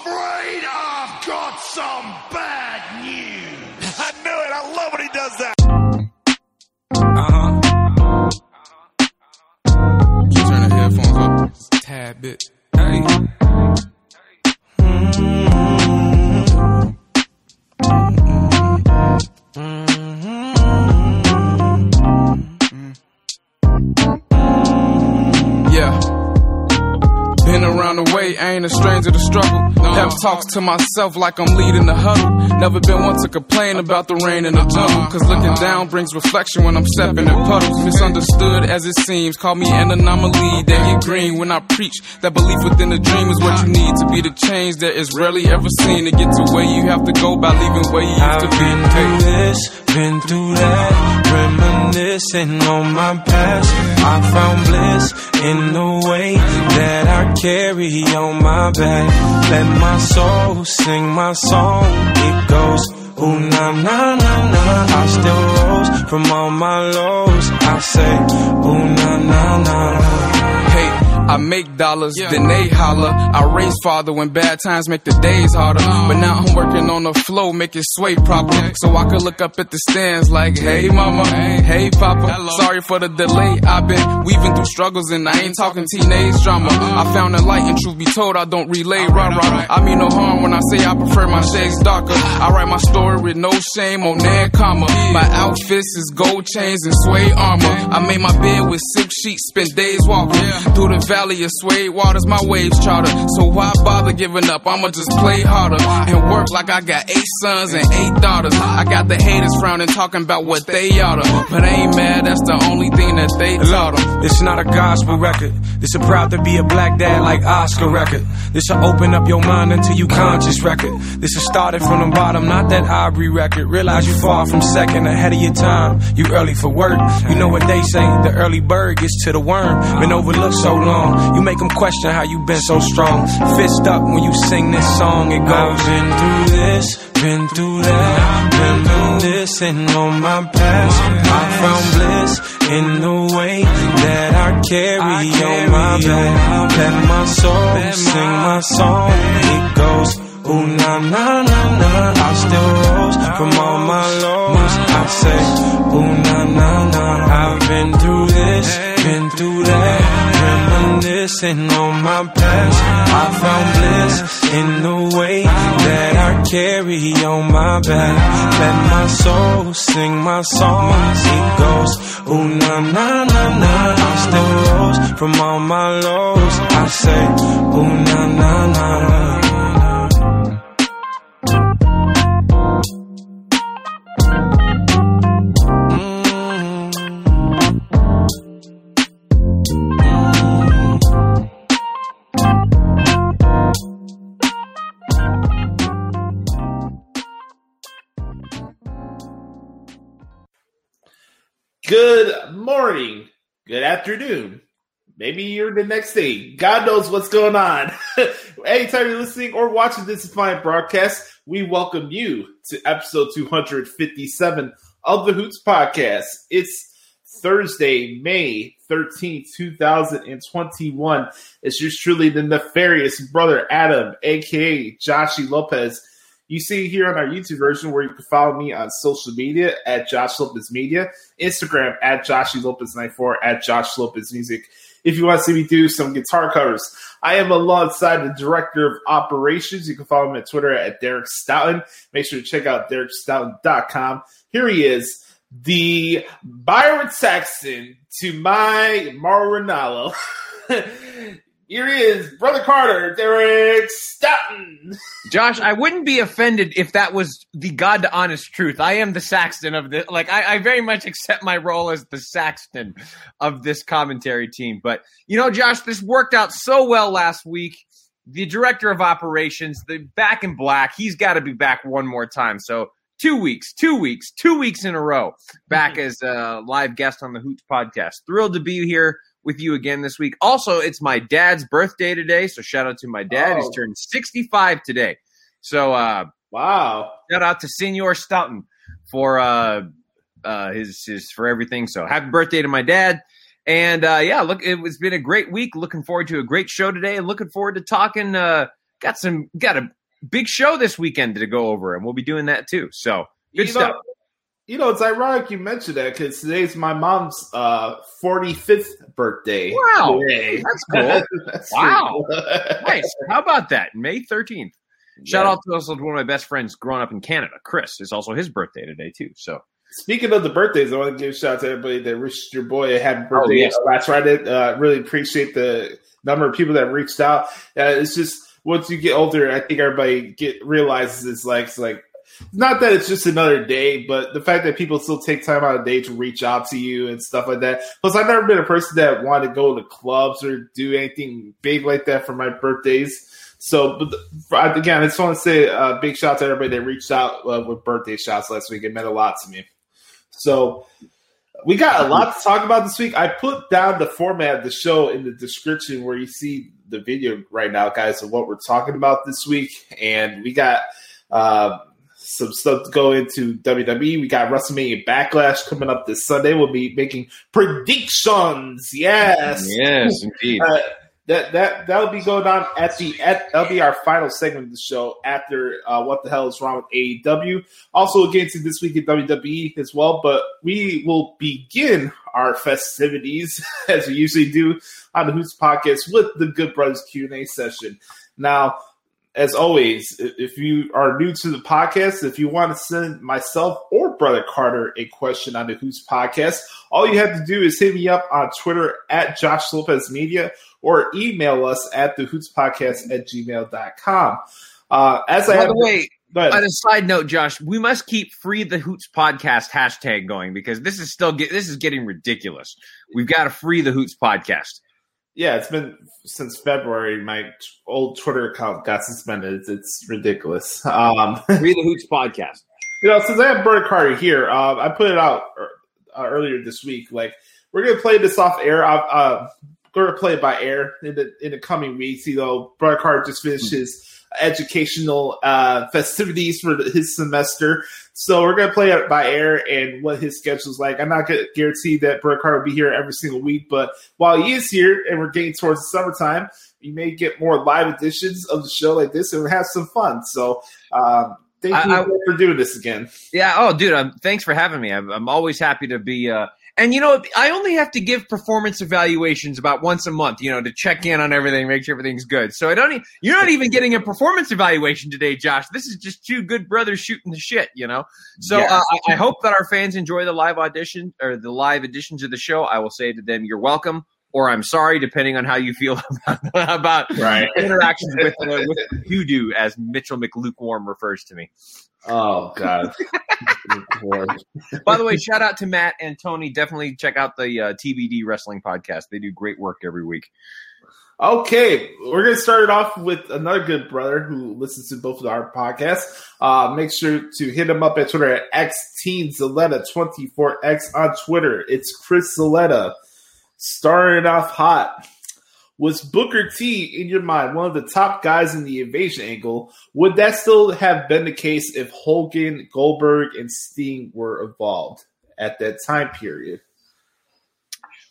afraid I've got some bad news. I knew it. I love when he does that. Uh-huh. Uh huh. You turn the headphones up just a tad bit. Hey. Mm-hmm. Mm-hmm. Mm-hmm. Yeah. Been around the way, I ain't a stranger to struggle. Have talks to myself like I'm leading the huddle. Never been one to complain about the rain in the jungle. Cause looking down brings reflection when I'm stepping in puddles. Misunderstood as it seems, call me an anomaly. They get green when I preach. That belief within the dream is what you need to be the change that is rarely ever seen. To get to where you have to go by leaving where you used I've to be. been through this, been through that, reminiscing on my past. I found bliss in the way that I carry on my back. Let my soul sing my song. It goes. Ooh, na, na, na, na. I still rose from all my lows. I say, ooh, na, na, na. Hey, I make dollars, then they holler. I raise father when bad times make the days harder. But now I'm working on the flow, make it sway proper. So I could look up at the stands like, hey mama, hey papa. Sorry for the delay. I've been weaving through struggles and I ain't talking teenage drama. I found a light and truth be told, I don't relay rah rah. I mean no harm when I say I prefer my shades darker. I write my story with no shame on that comma. My outfits is gold chains and suede armor. I made my bed with silk sheets, spent days walking through the valley of suede waters. My waves charter, so why bother giving up? I'ma just play harder and work like I got eight sons and eight daughters. I got the haters frowning, talking about what they oughta, but I ain't mad. That's the only thing that they taught 'em. This not a gospel record. This a proud to be a black dad like Oscar record. This a open up your mind until you conscious record. This is started from the bottom, not that Aubrey record. Realize you far from second, ahead of your time. You early for work. You know what they say, the early bird gets to the worm. Been overlooked so long, you make them question how you been so strong. Fist up when you sing this song, it goes. I've been through this, been through that, reminiscing on my past. I found bliss in the way that I carry on my back. Let my soul sing my song. It goes. Ooh, na, na, na, na. I still rose from all my lows. I say, ooh, na, na, na. I've been through this, been through that. Reminiscing on my past. I found bliss in the way that I carry on my back. Let my soul sing my song. It goes, ooh, na, na, na, na. I still rose from all my lows. I say, ooh, na, na, na, na. Good morning. Good afternoon. Maybe you're the next day. God knows what's going on. Anytime you're listening or watching this fine broadcast, we welcome you to episode 257 of the Hoots Podcast. It's Thursday, May 13th, 2021. It's yours truly, the nefarious brother Adam, aka Joshie Lopez. You see here on our YouTube version where you can follow me on social media at Josh Lopez Media, Instagram at Joshie Lopez 94 at Josh Lopez Music. If you want to see me do some guitar covers, I am alongside the director of operations. You can follow me at Twitter at Derek Stoughton. Make sure to check out DerekStoughton.com. Here he is, the Byron Saxton to my Mauro Ranallo. Here he is, Brother Carter, Derek Stoughton. Josh, I wouldn't be offended if that was the God to honest truth. I am the Saxton of this. Like, I, I very much accept my role as the Saxton of this commentary team. But, you know, Josh, this worked out so well last week. The director of operations, the back in black, he's got to be back one more time. So, two weeks, two weeks, two weeks in a row back mm-hmm. as a live guest on the Hoots podcast. Thrilled to be here with you again this week. Also, it's my dad's birthday today, so shout out to my dad. Oh. He's turned 65 today. So uh Wow. shout out to Senor Stoughton for uh uh his his for everything. So happy birthday to my dad. And uh yeah, look, it was been a great week. Looking forward to a great show today and looking forward to talking uh got some got a big show this weekend to go over, and we'll be doing that too. So good stuff. You know, it's ironic you mentioned that because today's my mom's uh, 45th birthday. Wow. Today. That's cool. That's Wow. cool. nice. How about that? May 13th. Shout Yeah. out to also to one of my best friends growing up in Canada, Chris. It's also his birthday today too. So Speaking of the birthdays, I want to give a shout out to everybody that wished your boy a happy birthday oh, yes. last Friday. Uh, really appreciate the number of people that reached out. Uh, it's just once you get older, I think everybody get realizes it's like it's like not that it's just another day, but the fact that people still take time out of day to reach out to you and stuff like that. Plus, I've never been a person that wanted to go to clubs or do anything big like that for my birthdays. So, but again, I just want to say a big shout out to everybody that reached out uh, with birthday shouts last week. It meant a lot to me. So we got a lot to talk about this week. I put down the format of the show in the description where you see the video right now, guys, of what we're talking about this week. And we got uh, some stuff to go into WWE. We got WrestleMania Backlash coming up this Sunday. We'll be making predictions. Yes. yes, indeed. Uh, that that that'll be going on at the at that'll be our final segment of the show after uh, what the hell is wrong with AEW. Also, we'll get into this week at WWE as well, but we will begin our festivities as we usually do on the Hoots podcast with the Good Brothers Q and A session. Now, as always, if you are new to the podcast, if you want to send myself or Brother Carter a question on the Hoots podcast, all you have to do is hit me up on Twitter at Josh Lopez Media or email us at the Hoots podcast at gmail.com. Uh, as I By have, the way, on a side note, Josh, we must keep free the Hoots podcast hashtag going because this is still get, this is getting ridiculous. We've got to free the Hoots podcast. Yeah, it's been since February. My t- old Twitter account got suspended. It's, it's ridiculous. Um, Free the Hoots podcast. you know, since I have Carter here, uh, I put it out uh, earlier this week. Like, we're gonna play this off air. Uh, uh, gonna play it by air in the in the coming weeks. You know, Carter just finished his educational uh, festivities for the- his semester, so we're gonna play it by air and what his schedule's like. I'm not gonna guarantee that Carter will be here every single week, but while he is here and we're getting towards the summertime, you may get more live editions of the show like this and have some fun. So. Um, Thank I- you I- for doing this again. Yeah. Oh, dude. Um, thanks for having me. I'm, I'm always happy to be. Uh, and you know, I only have to give performance evaluations about once a month. You know, to check in on everything, make sure everything's good. So I don't. E- you're not even getting a performance evaluation today, Josh. This is just two good brothers shooting the shit. You know. So Yes. uh, I, I hope that our fans enjoy the live audition or the live editions of the show. I will say to them, "You're welcome." Or I'm sorry, depending on how you feel about, about Right. interactions with uh, with hoodoo, as Mitchell McLukewarm refers to me. Oh God. By the way, shout out to Matt and Tony. Definitely check out the uh, TBD Wrestling Podcast. They do great work every week. okay, we're gonna start it off with another good brother who listens to both of our podcasts. Uh, make sure to hit him up at Twitter at xteenZaletta24x on Twitter. It's Chris Zaletta. Starting off hot. Was Booker T in your mind one of the top guys in the invasion angle? Would that still have been the case if Hogan, Goldberg, and Sting were involved at that time period?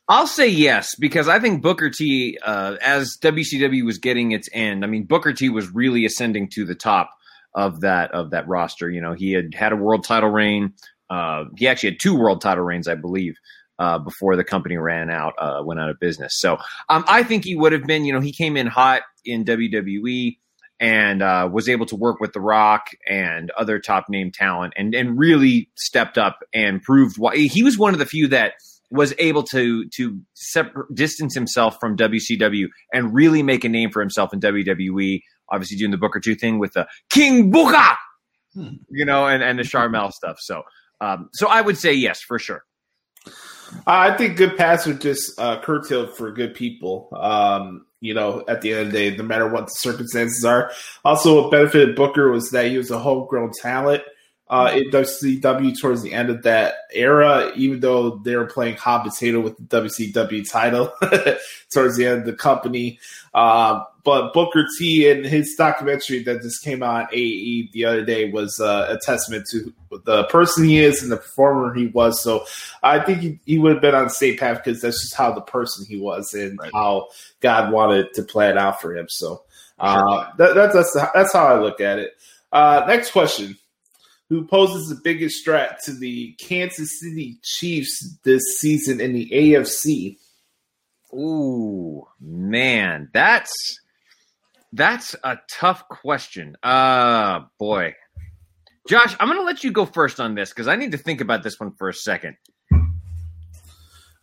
I'll say yes because I think Booker T, uh, as WCW was getting its end, I mean Booker T was really ascending to the top of that of that roster. You know, he had had a world title reign. Uh, he actually had two world title reigns, I believe, uh, before the company ran out, uh, went out of business. So um, I think he would have been. You know, he came in hot in WWE and uh, was able to work with The Rock and other top name talent, and and really stepped up and proved why he was one of the few that was able to to separ- distance himself from WCW and really make a name for himself in WWE. Obviously, doing the Booker Two thing with the King Booker, you know, and and the Sharmell stuff. So, um, so I would say yes for sure. I think good paths are just uh, curtailed for good people. Um, you know, at the end of the day, no matter what the circumstances are. Also, what benefited Booker was that he was a homegrown talent uh, in WCW towards the end of that era, even though they were playing hot potato with the WCW title towards the end of the company. Uh, but Booker T and his documentary that just came out on AE the other day was uh, a testament to the person he is and the performer he was. So I think he, he would have been on the same path because that's just how the person he was and Right. how God wanted to play it out for him. So Uh, that, that's, that's that's how I look at it. Uh, next question: Who poses the biggest threat to the Kansas City Chiefs this season in the AFC? Ooh, man, that's that's a tough question. Uh boy. Josh, I'm gonna let you go first on this because I need to think about this one for a second.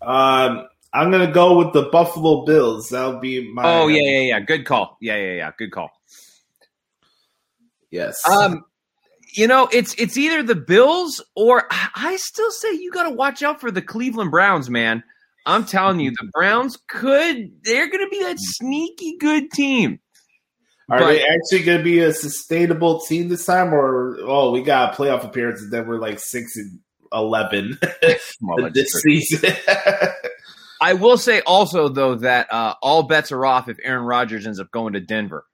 Um, I'm gonna go with the Buffalo Bills. That'll be my. Oh yeah, yeah, yeah. Good call. Yeah, yeah, yeah. Good call. Yes. Um, you know, it's it's either the Bills or I still say you got to watch out for the Cleveland Browns, man. I'm telling you, the Browns could they're going to be that sneaky good team. Are But- they actually going to be a sustainable team this time, or oh, we got a playoff appearance and then we're like six and eleven this season? I will say also though that uh, all bets are off if Aaron Rodgers ends up going to Denver.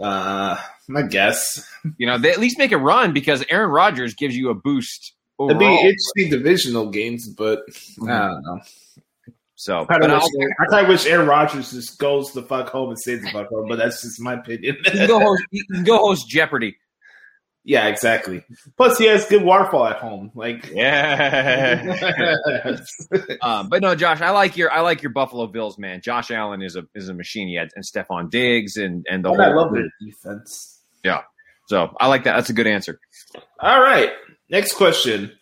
uh, I guess You know, they at least make a run because Aaron Rodgers gives you a boost it'd be interesting divisional games, but I don't know. So, I but kind I'll- of wish, I wish Aaron Rodgers just goes the fuck home and stays the fuck home, but that's just my opinion. you can go host, you can go host Jeopardy. yeah, exactly. Plus, he has good waterfall at home. Like, Yeah. um, but no, Josh, I like your I like your Buffalo Bills, man. Josh Allen is a is a machine. He had and Stefon Diggs and and the and I whole. love their defense. Yeah, so I like that. That's a good answer. All right. Next question.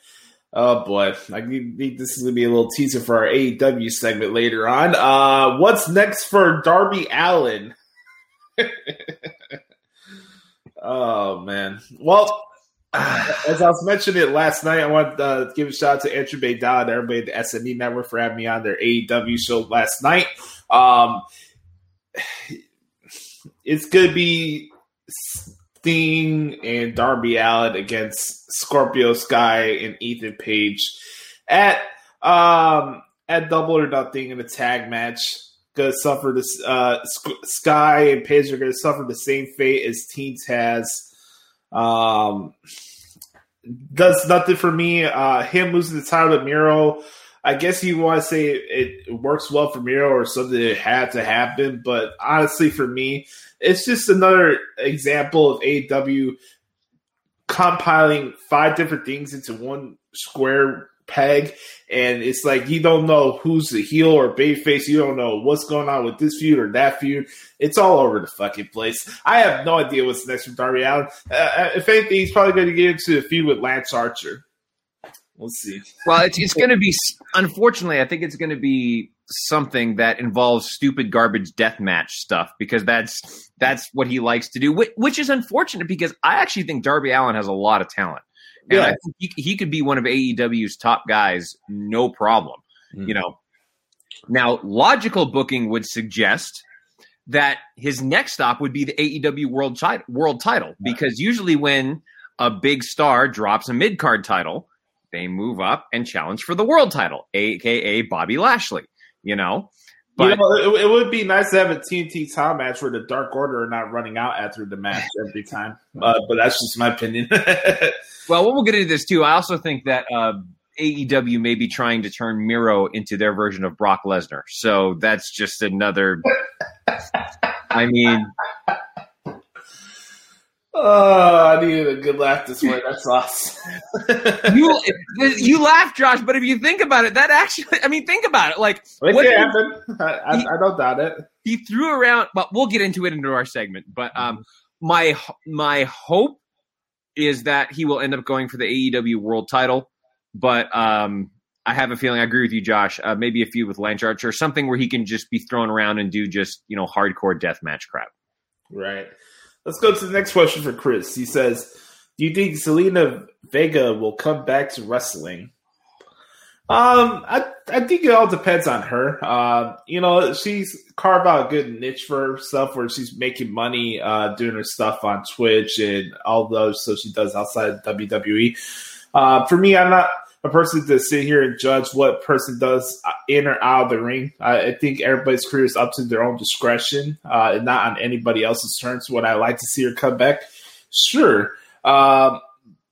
Oh boy, I think this is gonna be a little teaser for our AEW segment later on. Uh, what's next for Darby Allin? oh man. Well, as I was mentioning it last night, I want to uh, give a shout out to Andrew Baydal and everybody at the SME Network for having me on their AEW show last night. Um, it's gonna be Sting and Darby Allin against Scorpio Sky and Ethan Page at um at Double or Nothing in a tag match. Gonna suffer this. Uh, Sk- Sky and Page are gonna suffer the same fate as Teens has. Um, does nothing for me. Uh, him losing the title to Miro. I guess you want to say it, it works well for Miro or something that had to happen, but honestly, for me, it's just another example of AW compiling five different things into one square peg, and it's like you don't know who's the heel or babyface. You don't know what's going on with this feud or that feud. It's all over the fucking place. I have no idea what's next for Darby Allin. Uh, if anything, he's probably going to get into a feud with Lance Archer. We'll see. Well, it's it's going to be unfortunately, I think it's going to be something that involves stupid garbage death match stuff because that's that's what he likes to do, which, which is unfortunate because I actually think Darby Allin has a lot of talent. And I think he, he could be one of AEW's top guys, no problem. Mm. You know, now logical booking would suggest that his next stop would be the AEW world title, world title because usually when a big star drops a mid card title, they move up and challenge for the world title, aka Bobby Lashley. You know, but you know, it, it would be nice to have a TNT Tom match where the Dark Order are not running out after the match every time. Uh, but that's just my opinion. well, we'll get into this too. I also think that uh, AEW may be trying to turn Miro into their version of Brock Lesnar, so that's just another. I mean, oh, I needed a good laugh this way. That's awesome. you you laugh, Josh, but if you think about it, that actually, I mean, think about it. Like It what can he- happen. I, I, I don't doubt it. he threw around but we'll get into it into our segment but um my my hope is that he will end up going for the AEW world title but um I have a feeling I agree with you Josh uh, maybe a feud with Lance Archer something where he can just be thrown around and do just you know hardcore death match crap Right. Let's go to the next question for Chris. He says, "Do you think Zelina Vega will come back to wrestling?" Um, I I think it all depends on her. Uh, you know, she's carved out a good niche for herself where she's making money uh, doing her stuff on Twitch and all those so she does outside of WWE. Uh, for me, I'm not a person to sit here and judge what person does in or out of the ring. I, I think everybody's career is up to their own discretion, uh, and not on anybody else's terms. Would I like to see her come back? Sure. Um,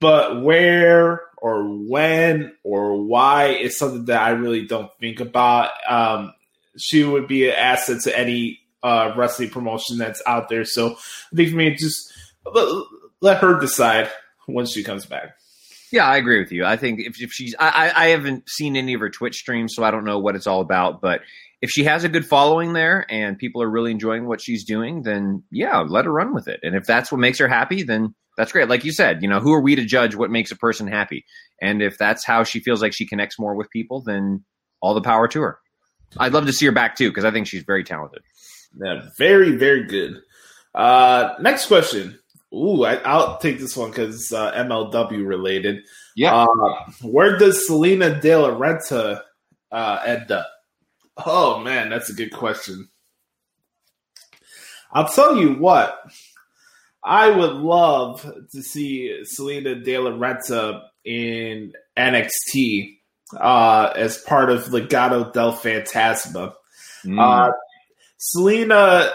but where or when or why is something that I really don't think about. Um, she would be an asset to any uh, wrestling promotion that's out there. So I think for me, just let, let her decide when she comes back. Yeah, I agree with you. I think if, if she's, I, I haven't seen any of her Twitch streams, so I don't know what it's all about. But if she has a good following there and people are really enjoying what she's doing, then yeah, let her run with it. And if that's what makes her happy, then that's great. Like you said, you know, who are we to judge what makes a person happy? And if that's how she feels like she connects more with people, then all the power to her. I'd love to see her back too because I think she's very talented. Yeah, very, very good. Uh, next question. Ooh, I, will take this one because uh, MLW related. Yeah. Uh, where does Salina De La Renta uh, end up? Oh, man, that's a good question. I'll tell you what. I would love to see Salina De La Renta in NXT uh, as part of Legado del Fantasma. Mm. Uh, Salina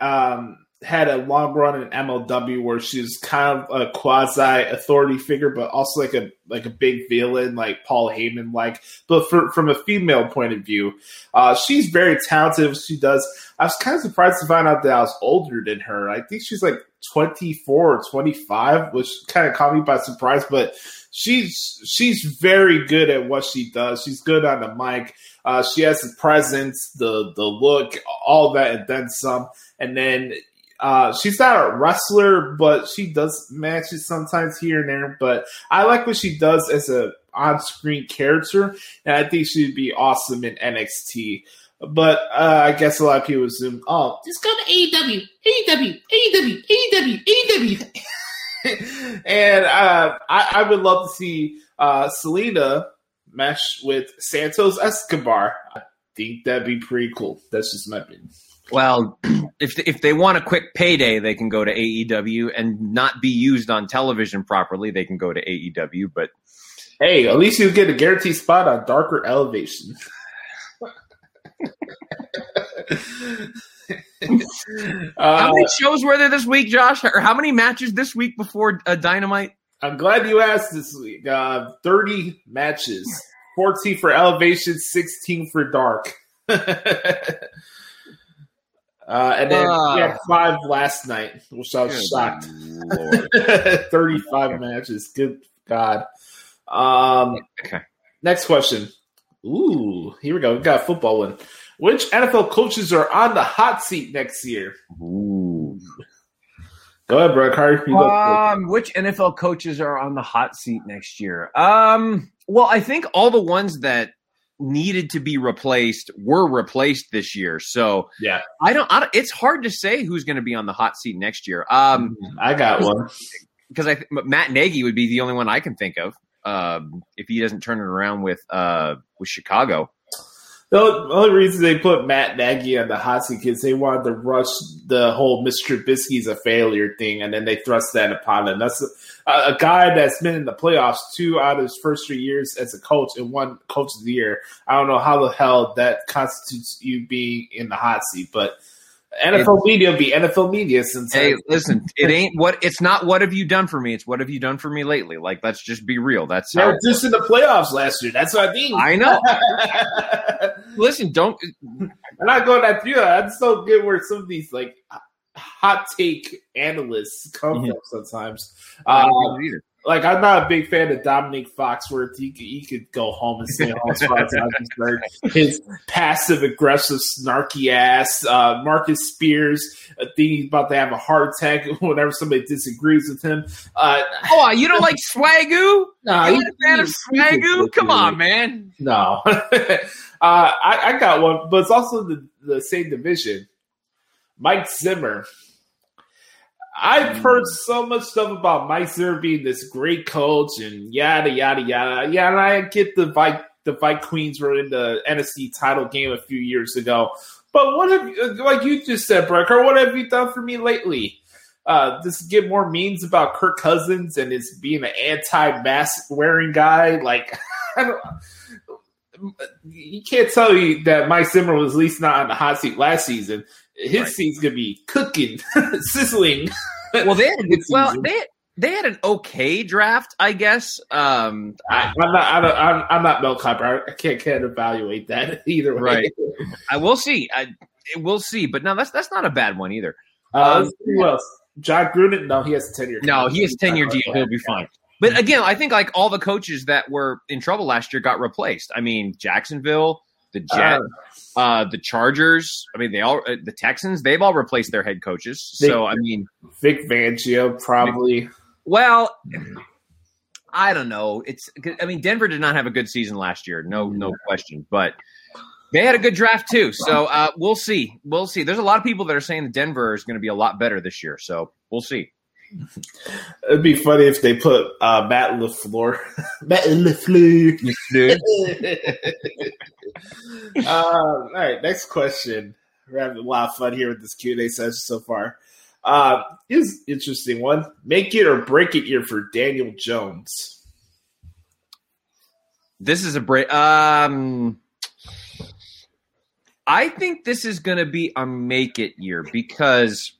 um, had a long run in MLW where she was kind of a quasi authority figure, but also like a like a big villain, like Paul Heyman like. But for, from a female point of view, uh, she's very talented. She does. I was kind of surprised to find out that I was older than her. I think she's like 24 or 25, which kind of caught me by surprise. But she's she's very good at what she does. She's good on the mic. Uh, she has the presence, the the look, all that, and then some. And then uh, she's not a wrestler, but she does matches sometimes here and there. But I like what she does as a on-screen character, and I think she'd be awesome in NXT. But uh, I guess a lot of people assume, oh, just go to AEW, AEW, AEW, AEW, AEW. and uh, I, I, would love to see uh, Salina mesh with Santos Escobar. I think that'd be pretty cool. That's just my opinion. Well, if if they want a quick payday, they can go to AEW and not be used on television properly. They can go to AEW, but hey, at least you get a guaranteed spot on Darker Elevation. uh, how many shows were there this week, Josh? Or how many matches this week before uh, Dynamite? I'm glad you asked this week. Uh, 30 matches, 14 for Elevation, 16 for Dark. Uh, and then we had five last night, which I was shocked. 35 matches. Good God. Um, okay. Next question. Ooh, here we go. We got a football one. Which NFL coaches are on the hot seat next year? Ooh. Go ahead, Carter. Um, which NFL coaches are on the hot seat next year? Um, well, I think all the ones that needed to be replaced were replaced this year. So yeah, I don't. I don't it's hard to say who's going to be on the hot seat next year. Um, mm-hmm. I got one because I Matt Nagy would be the only one I can think of um, if he doesn't turn it around with uh, with Chicago. The only reason they put Matt Nagy on the hot seat is they wanted to rush the whole Mitch Trubisky's a failure thing, and then they thrust that upon him. That's a, a, guy that's been in the playoffs two out of his first three years as a coach and one coach of the year. I don't know how the hell that constitutes you being in the hot seat, but – NFL it, media be NFL media since. Hey, listen, it ain't what it's not. What have you done for me? It's what have you done for me lately? Like, let's just be real. That's how just in the playoffs last year. That's what I mean. I know. listen, don't. I'm not going after you. I just don't get where some of these like hot take analysts come mm-hmm. from sometimes. Um, like I'm not a big fan of Domonique Foxworth. He could, he could go home and stay home as His passive aggressive, snarky ass. Uh, Marcus Spears, I think he's about to have a heart attack whenever somebody disagrees with him. Uh, oh, you don't like Swagoo? No, you a fan of Swagoo? Come on, man. No, uh, I, I got one, but it's also the, the same division. Mike Zimmer I've heard so much stuff about Mike Zimmer being this great coach and yada yada yada. Yeah, and I get the Vi- the Queens were in the NFC title game a few years ago. But what have you, like you just said, Brecker? What have you done for me lately? Uh, just get more memes about Kirk Cousins and his being an anti-mask wearing guy. Like, I don't. You can't tell me that Mike Zimmer was at least not on the hot seat last season his right. seat's gonna be cooking, sizzling. Well, they had well they they had an okay draft, I guess. Um, I, am not I am I'm not Mel Kiper. I can't can't evaluate that either way. Right. I will see. I we'll see. But no, that's that's not a bad one either. Uh, Um, who else? Jon Gruden? No, he has a ten year. No, he has ten year deal. He'll be fine. But again, I think like all the coaches that were in trouble last year got replaced. I mean, Jacksonville, the Jets, uh, the Chargers. I mean, they all uh, the Texans. They've all replaced their head coaches. They- So I mean, Vic Fangio probably. well, I don't know. It's I mean, Denver did not have a good season last year. No, no question. But they had a good draft too. So uh, we'll see. We'll see. There's a lot of people that are saying that Denver is going to be a lot better this year. So we'll see. It'd be funny if they put uh, Matt Lafleur. Matt Lafleur. uh, all right, next question. We're having a lot of fun here with this Q and A session so far. Uh, is interesting one. Make it or break it year for Daniel Jones. This is a break. Um, I think this is going to be a make it year because,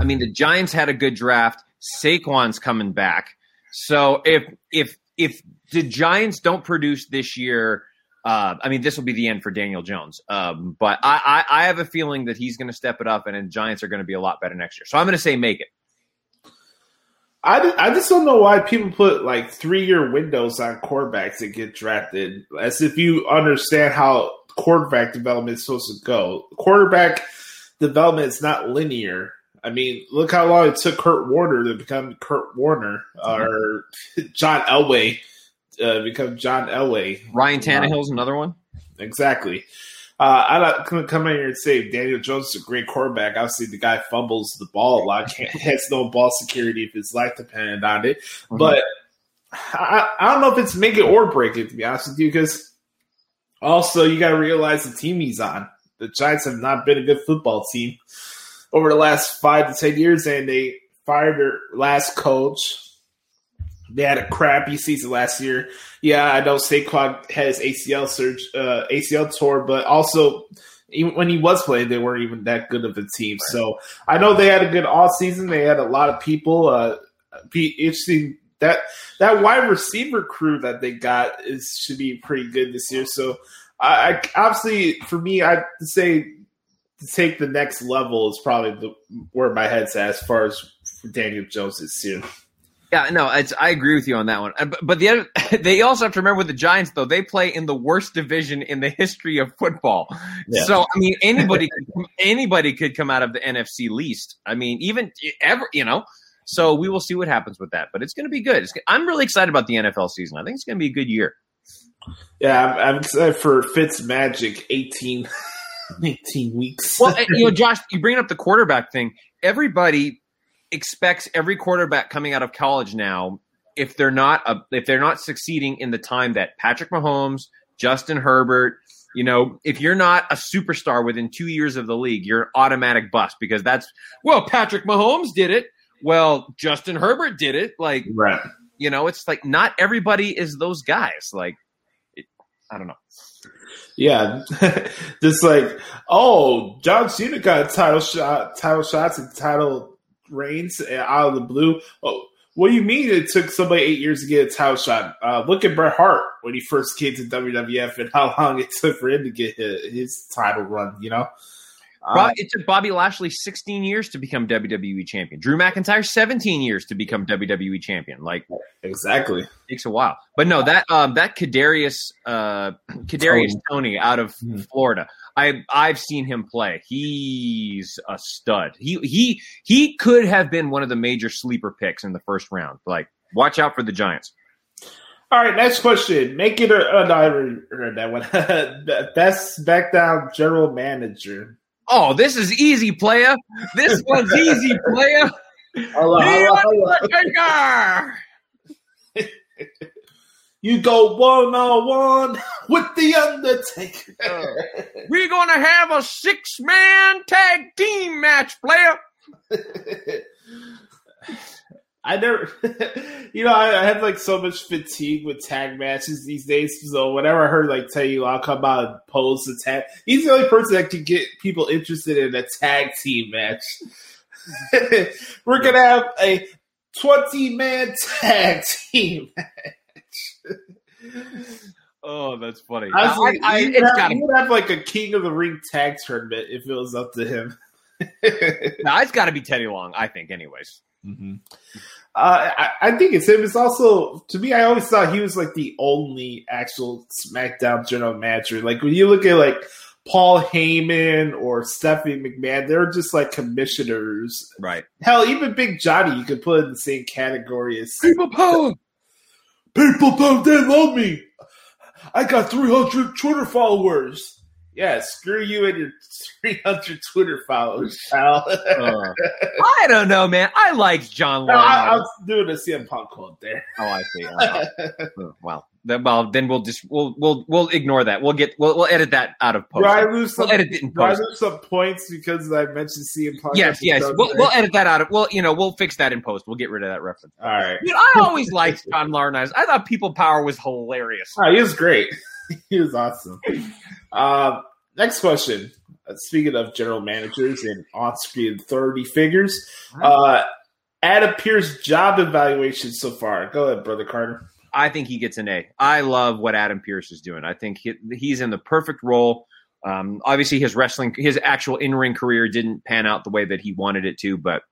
I mean, the Giants had a good draft. Saquon's coming back, so if if if the Giants don't produce this year, uh, I mean, this will be the end for Daniel Jones. Um, but I, I I have a feeling that he's going to step it up, and the Giants are going to be a lot better next year. So I'm going to say make it. I, I just don't know why people put like three year windows on quarterbacks that get drafted, as if you understand how quarterback development is supposed to go. Quarterback development is not linear. I mean, look how long it took Kurt Warner to become Kurt Warner, or John Elway uh, become John Elway. Ryan Tannehill's another one. Exactly. Uh, I'm not going to come in here and say Daniel Jones is a great quarterback. Obviously, the guy fumbles the ball a lot, has no ball security if his life depended on it. But I, I don't know if it's make it or break it, to be honest with you, because also you got to realize the team he's on. The Giants have not been a good football team over the last five to ten years, and they fired their last coach. They had a crappy season last year. Yeah, I know Saquon had his ACL surge, uh, ACL tour, but also even when he was playing, they weren't even that good of a team. So I know they had a good all season. They had a lot of people. Uh, be interesting that that wide receiver crew that they got is should be pretty good this year. So I, I obviously for me, I'd say take the next level is probably the, where my head's at as far as Daniel Jones is year. Yeah, no, it's, I agree with you on that one. Uh, But, but the other, they also have to remember with the Giants, though they play in the worst division in the history of football. Yeah. So I mean, anybody could, anybody could come out of the NFC least. I mean, even ever, you know. So we will see what happens with that. But it's going to be good. It's, I'm really excited about the NFL season. I think it's going to be a good year. Yeah, I'm, I'm excited for Fitz Magic 18, 18 weeks. Well, eh, you know, Josh, you bring up the quarterback thing. Everybody expects every quarterback coming out of college now, if they're not a, if they're not succeeding in the time that Patrick Mahomes, Justin Herbert, you know, if you're not a superstar within two years of the league, you're an automatic bust because that's well, Patrick Mahomes did it. Well, Justin Herbert did it. Like, right. you know, it's like not everybody is those guys. Like, it, I don't know. Yeah, just like oh, John Cena got title shot, title shots, and title reigns out of the blue. Oh, what do you mean it took somebody eight years to get a title shot? Uh, look at Bret Hart when he first came to WWF and how long it took for him to get his, his title run. You know, Bob, it took Bobby Lashley 16 years to become WWE champion. Drew McIntyre 17 years to become WWE champion. Like exactly. takes a while. But no, that um, that Kadarius uh, Kadarius Toney out of Mhm. Florida. I I've seen him play. He's a stud. He he he could have been one of the major sleeper picks in the first round. Like watch out for the Giants. All right, next question. Make it or uh, no, I heard that one. Best SmackDown general manager. Oh, this is easy, player. This one's easy, player. Hello, hello, hello. The Undertaker. You go one on one with the Undertaker. Uh, We're gonna have a six man tag team match, player. I never, you know, I, I have like so much fatigue with tag matches these days. So whenever I heard like tell you I'll come out and pose the tag, he's the only person that can get people interested in a tag team match. We're gonna have a twenty man tag team match. Oh, that's funny. Honestly, I, I, you, would it's have, gotta, you would have like a King of the Ring tag tournament if it was up to him. no, it's got to be Teddy Long, I think. Anyways, mm-hmm. Uh, I, I think it's him. It's also to me. I always thought he was like the only actual SmackDown general manager. Like when you look at like Paul Heyman or Stephanie McMahon, they're just like commissioners. right? Hell, even Big Johnny, you could put in the same category as People power. people. Don't they love me? I got three hundred Twitter followers. Yeah, screw you and your three hundred Twitter followers, pal. Uh, I don't know, man. I like John No. I, I was doing a CM Punk quote there. oh, I see. Uh, uh, well, then, well, then we'll just we'll we'll we'll ignore that. We'll get we'll, we'll edit that out of post. Do I lose some? We'll edit it I lose some points because I mentioned CM Punk? Yes, yes. We'll, we'll edit that out of. Well, you know, we'll fix that in post. We'll get rid of that reference. All right. Dude, I always liked John Laurinaitis. I thought People Power was hilarious. Oh, he was great. he was awesome. Um, next question. Uh, speaking of general managers and on-screen authority figures, uh, Adam Pearce job evaluation so far. Go ahead, brother Carter. I think he gets an A. I love what Adam Pearce is doing. I think he, he's in the perfect role. Um, obviously, his wrestling, his actual in ring career didn't pan out the way that he wanted it to, but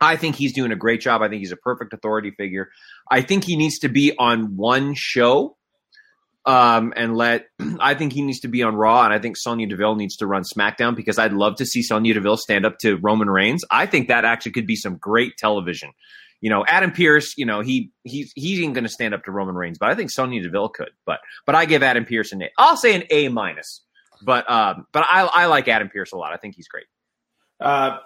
I think he's doing a great job. I think he's a perfect authority figure. I think he needs to be on one show um, and let. I think he needs to be on Raw, and I think Sonya Deville needs to run SmackDown because I'd love to see Sonya Deville stand up to Roman Reigns. I think that actually could be some great television. You know, Adam Pearce. You know, he he's he ain't going to stand up to Roman Reigns, but I think Sonya Deville could. But but I give Adam Pearce an A. I'll say an A minus. But um, but I I like Adam Pearce a lot. I think he's great. Uh,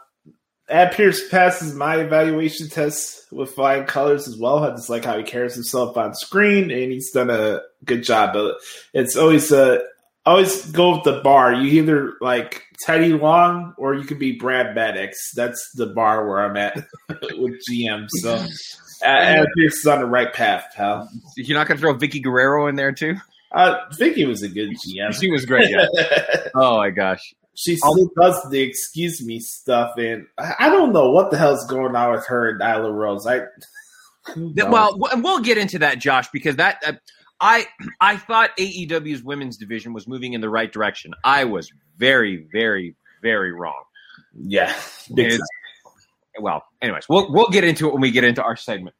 Ad Pearce passes my evaluation test with flying colors as well. I just like how he carries himself on screen, and he's done a good job. But it's always uh, always go with the bar. You either like Teddy Long or you could be Brad Maddox. That's the bar where I'm at with GM. So Ad Pearce is on the right path, pal. You're not going to throw Vickie Guerrero in there too? Uh, Vickie was a good GM. She was great. Yeah. oh my gosh. She still does the excuse me stuff, and I don't know what the hell's going on with her and Nyla Rose. I who Th- knows? Well, and we'll get into that, Josh, because that uh, I I thought AEW's women's division was moving in the right direction. I was very, very, very wrong. yeah, well, anyways, we'll we'll get into it when we get into our segment.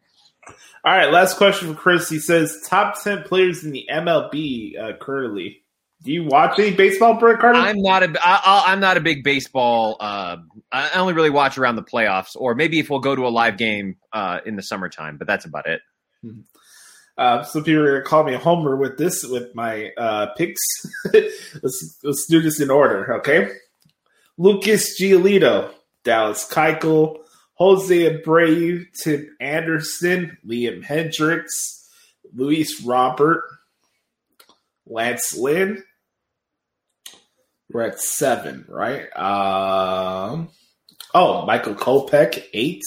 All right, last question from Chris. He says top ten players in the MLB uh, currently. Do you watch any baseball, Brett Carter? I'm not a I, I'm not a big baseball. Uh, I only really watch around the playoffs, or maybe if we'll go to a live game uh, in the summertime. But that's about it. Uh, some people are gonna call me a homer with this with my uh, picks. let's let's do this in order, okay? Lucas Giolito, Dallas Keuchel, Jose Abreu, Tim Anderson, Liam Hendriks, Luis Robert, Lance Lynn. We're at seven, right? Um, oh, Michael Kopech, eight.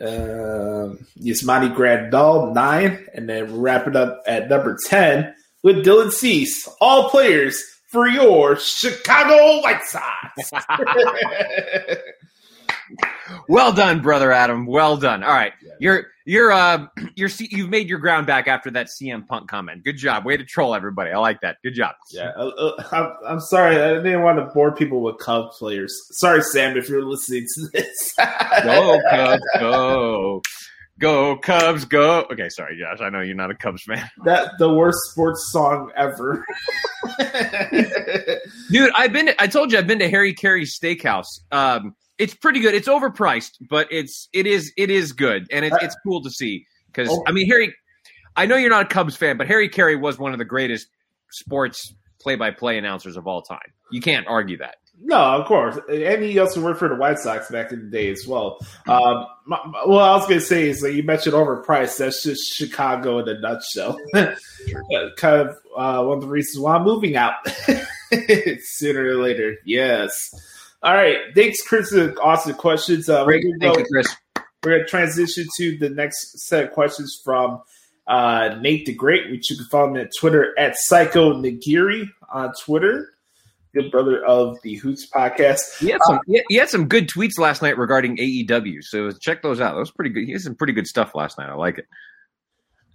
Um, Yasmani Grandal, nine. And then wrap it up at number 10 with Dylan Cease. All players for your Chicago White Sox. Well done, brother Adam. Well done. All right, you're you're uh you're you've made your ground back after that CM Punk comment. Good job. Way to troll everybody. I like that. Good job. yeah, uh, uh, I'm, I'm sorry. I didn't want to bore people with Cubs players. Sorry, Sam, if you're listening to this. Go Cubs, go. Go Cubs, go. Okay, sorry, Josh. I know you're not a Cubs fan. that the worst sports song ever. Dude, I've been I told you I've been to Harry Caray's steakhouse. Um it's pretty good. It's overpriced, but it's it is it is good and it's it's cool to see cuz Oh. I mean Harry I know you're not a Cubs fan, but Harry Caray was one of the greatest sports play-by-play announcers of all time. You can't argue that. No, of course. And he also worked for the White Sox back in the day as well. Um, my, my- what I was going to say is that you mentioned overpriced. That's just Chicago in a nutshell. Uh, kind of uh, one of the reasons why I'm moving out sooner or later. Yes. All right. Thanks, Chris. for the Awesome questions. Uh, we're Great. Thank go- you, Chris. we're going to transition to the next set of questions from uh, Nate the Great, which you can follow him at Twitter at Psycho Nagiri on Twitter. Good brother of the Hoots podcast. He had some he he had some good tweets last night regarding AEW. So check those out. That was pretty good. He had some pretty good stuff last night. I like it.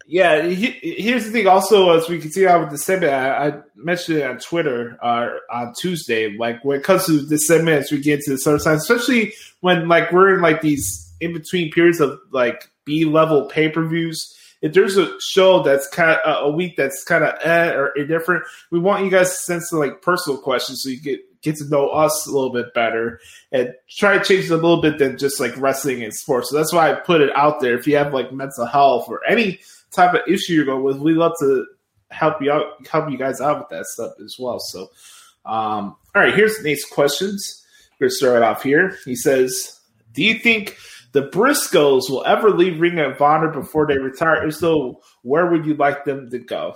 Yeah, he, here's the thing. Also, as we can see out with the segment, I, I mentioned it on Twitter uh, on Tuesday. Like when it comes to the segments, we get into the time, especially when like we're in like these in between periods of like B level pay per views. If there's a show that's kind of uh, a week that's kind of eh or indifferent, we want you guys to send some like personal questions so you get get to know us a little bit better and try to change it a little bit than just like wrestling and sports. So that's why I put it out there. If you have like mental health or any type of issue you're going with, we love to help you out, help you guys out with that stuff as well. So, um, all right, here's Nate's questions. We're gonna start off here. He says, "Do you think the Briscoes will ever leave Ring of Honor before they retire? If so, where would you like them to go?"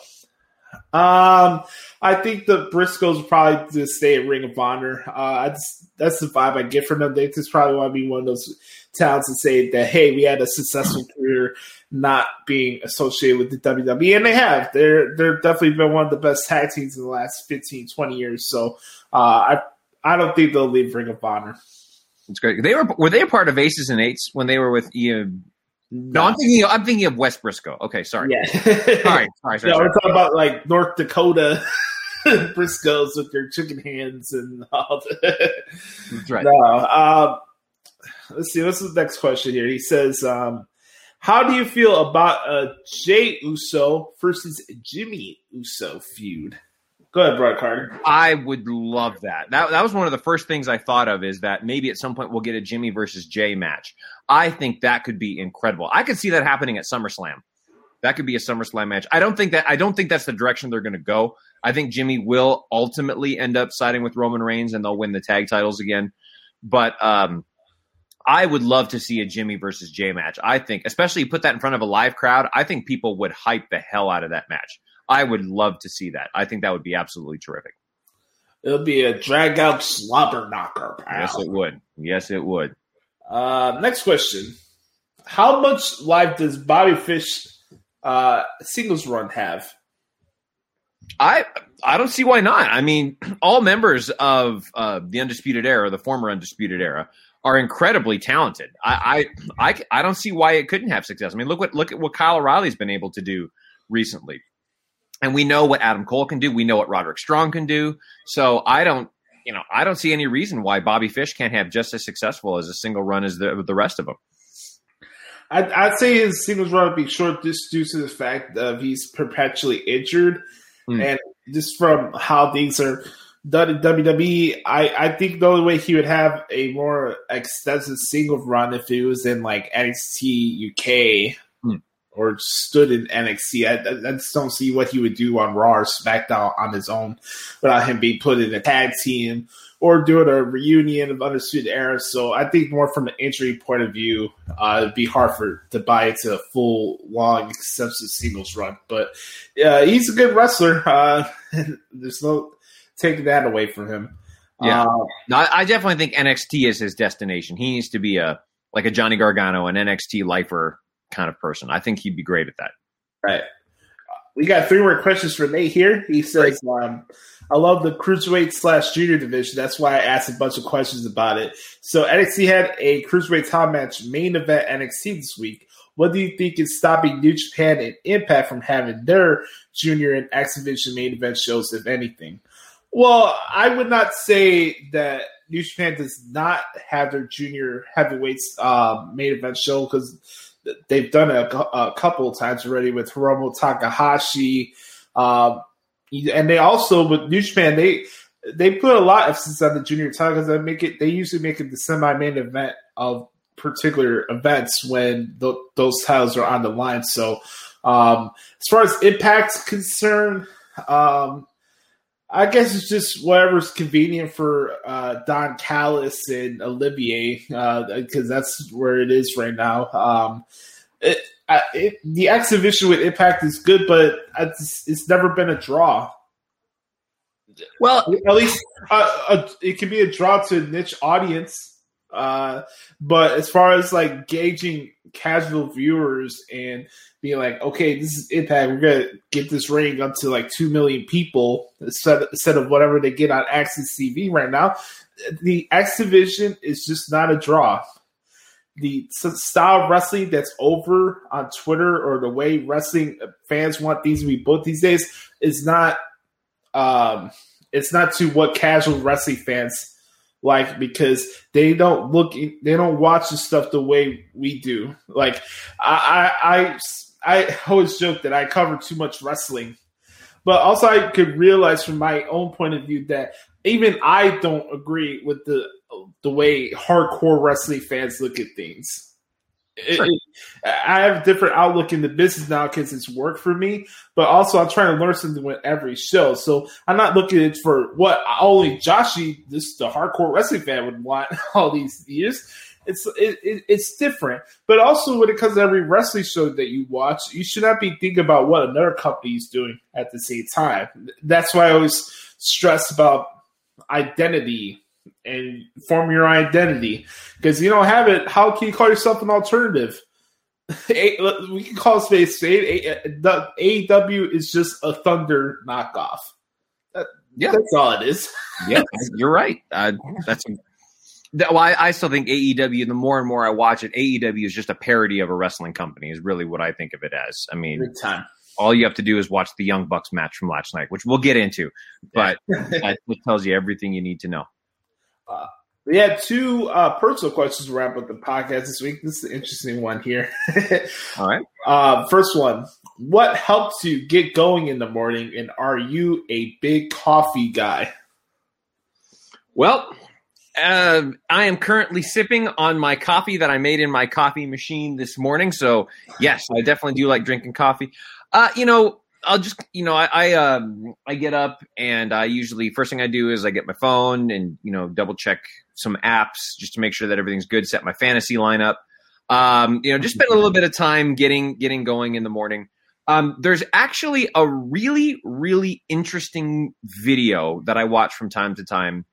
Um, I think the Briscoes probably just stay at Ring of Honor. Uh, that's that's the vibe I get from them. They just probably want to be one of those towns to say that hey, we had a successful career not being associated with the WWE, and they have. They're they're definitely been one of the best tag teams in the last 15, 20 years. So uh, I I don't think they'll leave Ring of Honor. It's great. They were were they a part of Aces and Eights when they were with Ian? No, I'm thinking. Of, I'm thinking of Wes Brisco. Okay, sorry. Yeah. sorry, sorry, sorry. no, we're talking about like North Dakota Briscoes with their chicken hands and all that. That's right. No, um, let's see. What's the next question here? He says, um, "How do you feel about a Jay Uso versus Jimmy Uso feud?" Go ahead, Brad Carter. I would love that. That that was one of the first things I thought of is that maybe at some point we'll get a Jimmy versus Jay match. I think that could be incredible. I could see that happening at SummerSlam. That could be a SummerSlam match. I don't think that I don't think that's the direction they're going to go. I think Jimmy will ultimately end up siding with Roman Reigns and they'll win the tag titles again. But um, I would love to see a Jimmy versus Jay match. I think, especially put that in front of a live crowd, I think people would hype the hell out of that match. I would love to see that. I think that would be absolutely terrific. It'll be a drag out slobber knocker. pal. Yes, it would. Yes, it would. Uh, next question: How much life does Bobby Fish uh, singles run have? I I don't see why not. I mean, all members of uh, the Undisputed Era, the former Undisputed Era, are incredibly talented. I, I I I don't see why it couldn't have success. I mean, look what look at what Kyle O'Reilly's been able to do recently, and we know what Adam Cole can do. We know what Roderick Strong can do. So I don't. You know, I don't see any reason why Bobby Fish can't have just as successful as a single run as the the rest of them. I'd, I'd say his singles run would be short just due to the fact of he's perpetually injured. Hmm. And just from how things are done in WWE, I, I think the only way he would have a more extensive single run if he was in like NXT UK. Or stood in NXT. I, I just don't see what he would do on Raw or SmackDown on his own without him being put in a tag team or doing a reunion of Undisputed Era. So I think more from an injury point of view, uh, it'd be hard for to buy into a full, long, extensive singles run. But uh, he's a good wrestler. Uh, there's no taking that away from him. Yeah. Uh, No, I, I definitely think NXT is his destination. He needs to be a like a Johnny Gargano, an NXT lifer kind of person. I think he'd be great at that. Right. We got three more questions for Nate here. He says, um, I love the cruiserweight slash junior division. That's why I asked a bunch of questions about it. So NXT had a cruiserweight title match main event NXT this week. What do you think is stopping New Japan and Impact from having their junior and X Division main event shows, if anything? Well, I would not say that New Japan does not have their junior heavyweights uh, main event show because they've done it a, a couple times already with Hiromu Takahashi, um, and they also with New Japan they they put a lot of emphasis on the junior title because they make it they usually make it the semi main event of particular events when th- those titles are on the line. So um, as far as impact's concerned. Um, I guess it's just whatever's convenient for uh, Don Callis and Olivier because that's where it is right now. Um, it, I, it, the X Division with Impact is good, but it's, it's never been a draw. Well, At least uh, uh, it can be a draw to a niche audience. Uh, but as far as like gauging casual viewers and being like, okay, this is Impact, we're gonna get this ring up to like two million people instead instead of whatever they get on AXS TV right now. The X Division is just not a draw. the style of wrestling that's over on Twitter or the way wrestling fans want these to be booked these days is not um it's not to what casual wrestling fans like because they don't look they don't watch the stuff the way we do. Like I I I, I always joke that I cover too much wrestling. But also I could realize from my own point of view that even I don't agree with the the way hardcore wrestling fans look at things. Sure. It, it, I have a different outlook in the business now because it's work for me, but also I'm trying to learn something with every show. So I'm not looking at it for what only Joshie, this the hardcore wrestling fan would want all these years. It's it, it, it's different, but also when it comes to every wrestling show that you watch, you should not be thinking about what another company is doing at the same time. That's why I always stress about identity and form your identity. Because you don't have it, how can you call yourself an alternative? we can call space AEW is just a Thunder knockoff. yeah, that's all it is. yeah, you're right. Uh, that's well, I, I, still think AEW. The more and more I watch it, AEW is just a parody of a wrestling company. Is really what I think of it as. I mean. All you have to do is watch the Young Bucks match from last night, which we'll get into, but that tells you everything you need to know. Uh, we had two uh, personal questions to wrap up the podcast this week. This is an interesting one here. All right. Uh, first one What helps you get going in the morning, and are you a big coffee guy? Well, uh, I am currently sipping on my coffee that I made in my coffee machine this morning. So, yes, I definitely do like drinking coffee. Uh, you know, I'll just you know I I, um, I get up and I usually first thing I do is I get my phone and you know double check some apps just to make sure that everything's good. Set my fantasy lineup. Um, you know, just spend a little bit of time getting getting going in the morning. Um, there's actually a really really interesting video that I watch from time to time,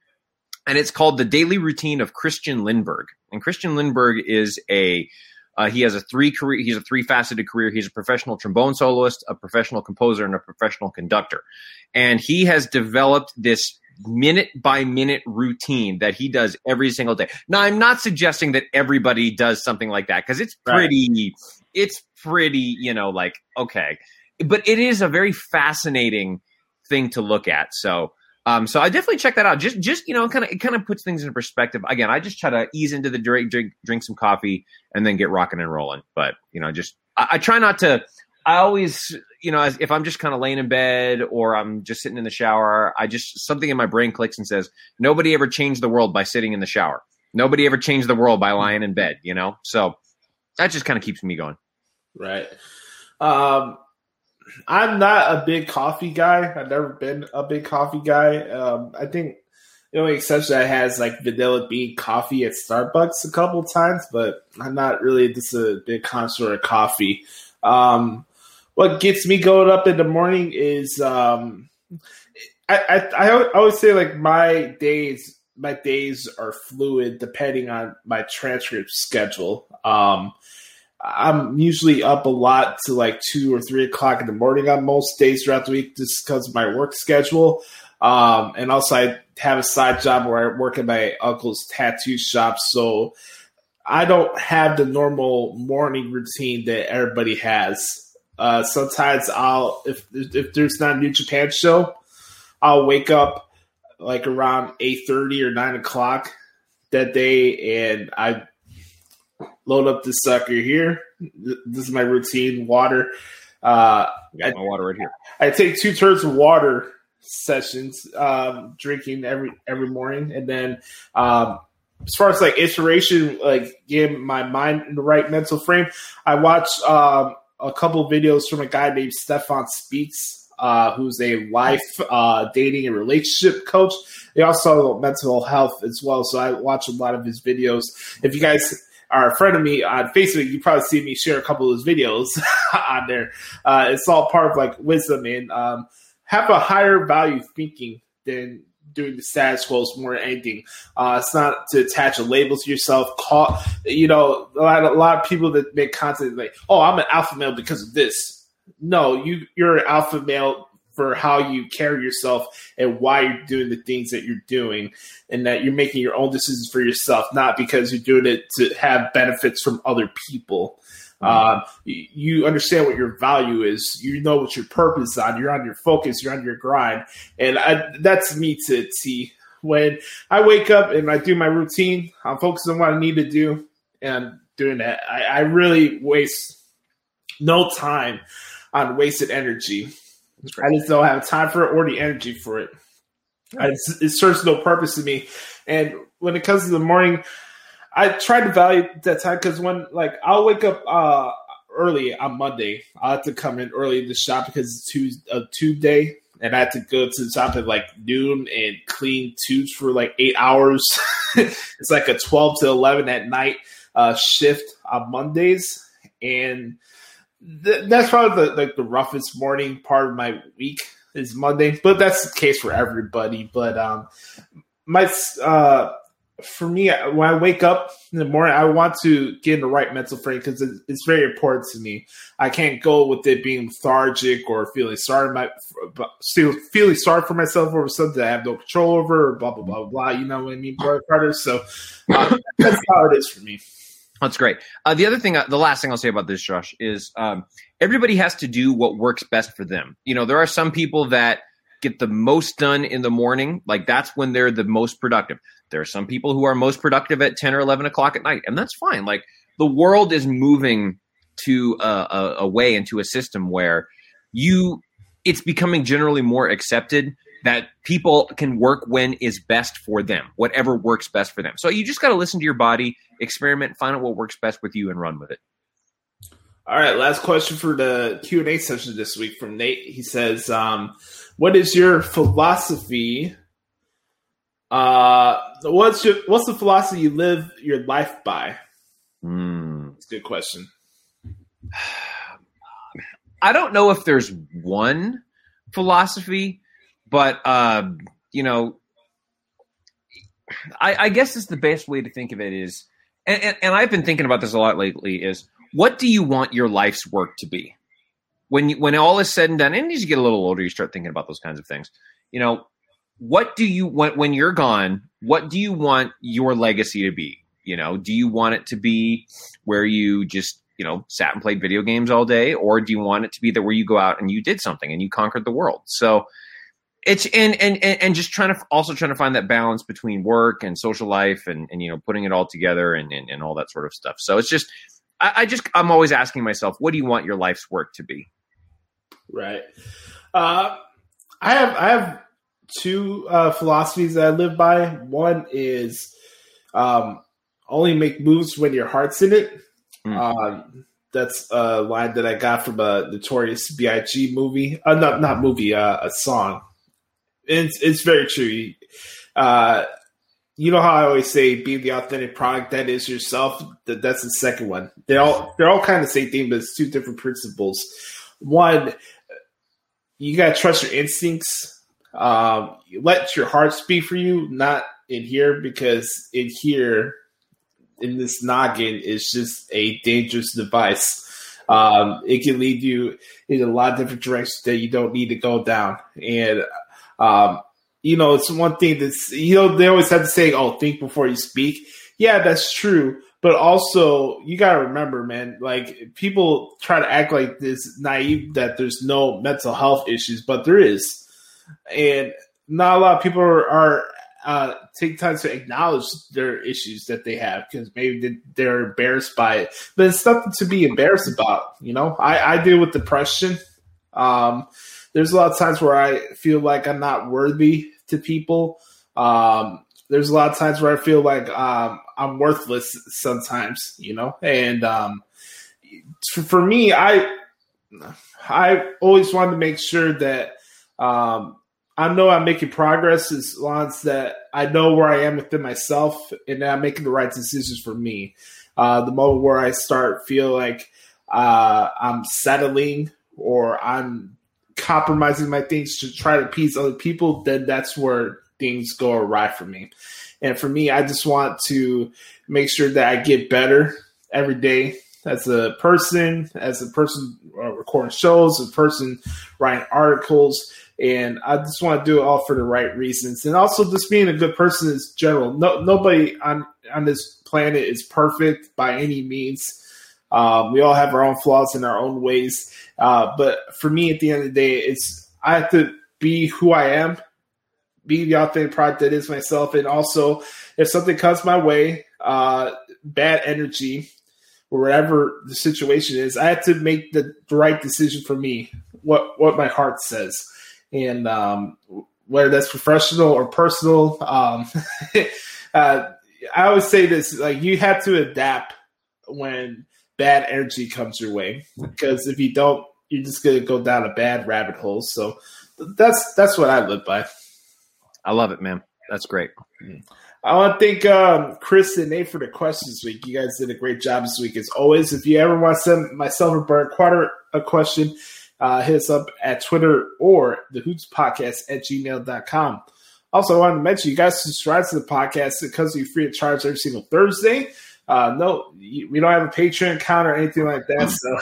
and it's called "The Daily Routine of Christian Lindberg." And Christian Lindberg is a uh, he has a three career. He's a three faceted career. He's a professional trombone soloist, a professional composer, and a professional conductor. And he has developed this minute by minute routine that he does every single day. Now, I'm not suggesting that everybody does something like that because it's pretty. Right. It's pretty, you know, like okay, but it is a very fascinating thing to look at. So um, so I definitely check that out. Just, just you know, kind of, it kind of puts things in perspective. Again, I just try to ease into the drink, drink, drink some coffee, and then get rocking and rolling. But you know, just I, I try not to. I always, you know, if I'm just kind of laying in bed or I'm just sitting in the shower, I just something in my brain clicks and says, nobody ever changed the world by sitting in the shower. Nobody ever changed the world by lying in bed. You know, so that just kind of keeps me going. Right. Um, I'm not a big coffee guy. I've never been a big coffee guy. Um, I think the only exception I had is like vanilla bean coffee at Starbucks a couple times, but I'm not really just a big connoisseur of coffee. Um, what gets me going up in the morning is um, I, I, I always say like my days my days are fluid depending on my transcript schedule. Um, I'm usually up a lot to like two or three o'clock in the morning on most days throughout the week just because of my work schedule. Um, and also, I have a side job where I work at my uncle's tattoo shop. So I don't have the normal morning routine that everybody has. Uh, sometimes I'll, if, if there's not a New Japan show, I'll wake up like around 8.30 or 9 o'clock that day and I load up this sucker here. This is my routine water. Uh, I, my water right here. I take two turns of water sessions, um, drinking every every morning, and then um, as far as like inspiration, like getting my mind in the right mental frame, I watch um, a couple videos from a guy named Stephan Speaks. Uh, who's a life uh, dating and relationship coach. They also mental health as well. So I watch a lot of his videos. If you guys are a friend of me on Facebook, you probably see me share a couple of those videos on there. Uh, it's all part of like wisdom and um, have a higher value thinking than doing the status quo is more anything. Uh, it's not to attach a label to yourself. Call, you know, a lot, a lot of people that make content like, oh, I'm an alpha male because of this. No, you you're an alpha male for how you carry yourself and why you're doing the things that you're doing, and that you're making your own decisions for yourself, not because you're doing it to have benefits from other people. Um, you understand what your value is. You know what your purpose is on. You're on your focus. You're on your grind, and I, that's me to see. When I wake up and I do my routine, I'm focused on what I need to do, and doing that, I, I really waste no time on wasted energy. I just don't have time for it or the energy for it. I, it serves no purpose to me. And when it comes to the morning, I try to value that time because when like I'll wake up uh early on Monday, I have to come in early to shop because it's Tuesday, a tube day, and I have to go to the shop at like noon and clean tubes for like eight hours. it's like a twelve to eleven at night uh, shift on Mondays, and th- that's probably the like the roughest morning part of my week is Monday. But that's the case for everybody. But um, my uh for me, when I wake up in the morning, I want to get in the right mental frame because it's very important to me. I can't go with it being lethargic or feeling sorry, my still feeling sorry for myself over something I have no control over, blah blah blah blah. You know what I mean, Carter? So uh, that's how it is for me. That's great. Uh, the other thing, uh, the last thing I'll say about this, Josh, is um, everybody has to do what works best for them. You know, there are some people that get the most done in the morning. Like that's when they're the most productive. There are some people who are most productive at 10 or 11 o'clock at night, and that's fine. Like the world is moving to a, a, a way into a system where you, it's becoming generally more accepted that people can work when is best for them, whatever works best for them. So you just got to listen to your body, experiment, find out what works best with you, and run with it. All right, last question for the Q and A session this week from Nate. He says, um, "What is your philosophy? Uh, what's your what's the philosophy you live your life by?" Mm. It's a good question. I don't know if there's one philosophy, but uh, you know, I, I guess it's the best way to think of it is, and, and, and I've been thinking about this a lot lately. Is what do you want your life's work to be? When you, when all is said and done, and as you get a little older, you start thinking about those kinds of things. You know, what do you want when you're gone? What do you want your legacy to be? You know, do you want it to be where you just you know sat and played video games all day, or do you want it to be that where you go out and you did something and you conquered the world? So it's and and and just trying to also trying to find that balance between work and social life and and you know putting it all together and and, and all that sort of stuff. So it's just I, I just I'm always asking myself, what do you want your life's work to be? Right. Uh, I have I have two uh, philosophies that I live by. One is um, only make moves when your heart's in it. Mm. Um, that's a line that I got from a Notorious B.I.G. movie. Uh, not not movie, uh, a song. It's it's very true. Uh, you know how I always say, be the authentic product that is yourself. That that's the second one. They all they're all kind of the same thing, but it's two different principles. One, you gotta trust your instincts. Um, let your heart speak for you, not in here, because in here, in this noggin, is just a dangerous device. Um, it can lead you in a lot of different directions that you don't need to go down, and um, you know, it's one thing that's, you know, they always have to say, oh, think before you speak. Yeah, that's true. But also, you got to remember, man, like people try to act like this naive that there's no mental health issues, but there is. And not a lot of people are, are uh, take time to acknowledge their issues that they have because maybe they're embarrassed by it. But it's nothing to be embarrassed about. You know, I, I deal with depression. Um, there's a lot of times where I feel like I'm not worthy to people. Um, there's a lot of times where I feel like um, I'm worthless sometimes, you know. And um, for me, I I always wanted to make sure that um, I know I'm making progress as long as that I know where I am within myself and I'm making the right decisions for me. Uh, the moment where I start feel like uh, I'm settling or I'm compromising my things to try to appease other people, then that's where things go awry for me. And for me, I just want to make sure that I get better every day as a person, as a person uh, recording shows, a person writing articles, and I just want to do it all for the right reasons, and also just being a good person is general. No, nobody on on this planet is perfect by any means. Um, we all have our own flaws in our own ways, uh, but for me, at the end of the day, it's I have to be who I am, be the authentic product that is myself, and also if something comes my way, uh, bad energy or whatever the situation is, I have to make the, right decision for me, what what my heart says, and um, whether that's professional or personal. Um, uh, I always say this: like you have to adapt when bad energy comes your way, because if you don't, you're just gonna go down a bad rabbit hole. So that's that's what I live by. I love it, man. That's great. I want to thank um, Chris and Nate for the questions this week. You guys did a great job this week, as always. If you ever want to send myself or Brad Carter a question, uh, hit us up at Twitter or the Hoots Podcast at gmail.com. Also, I wanted to mention you guys subscribe to the podcast because you're free of charge every single Thursday. Uh, no, we don't have a Patreon account or anything like that. So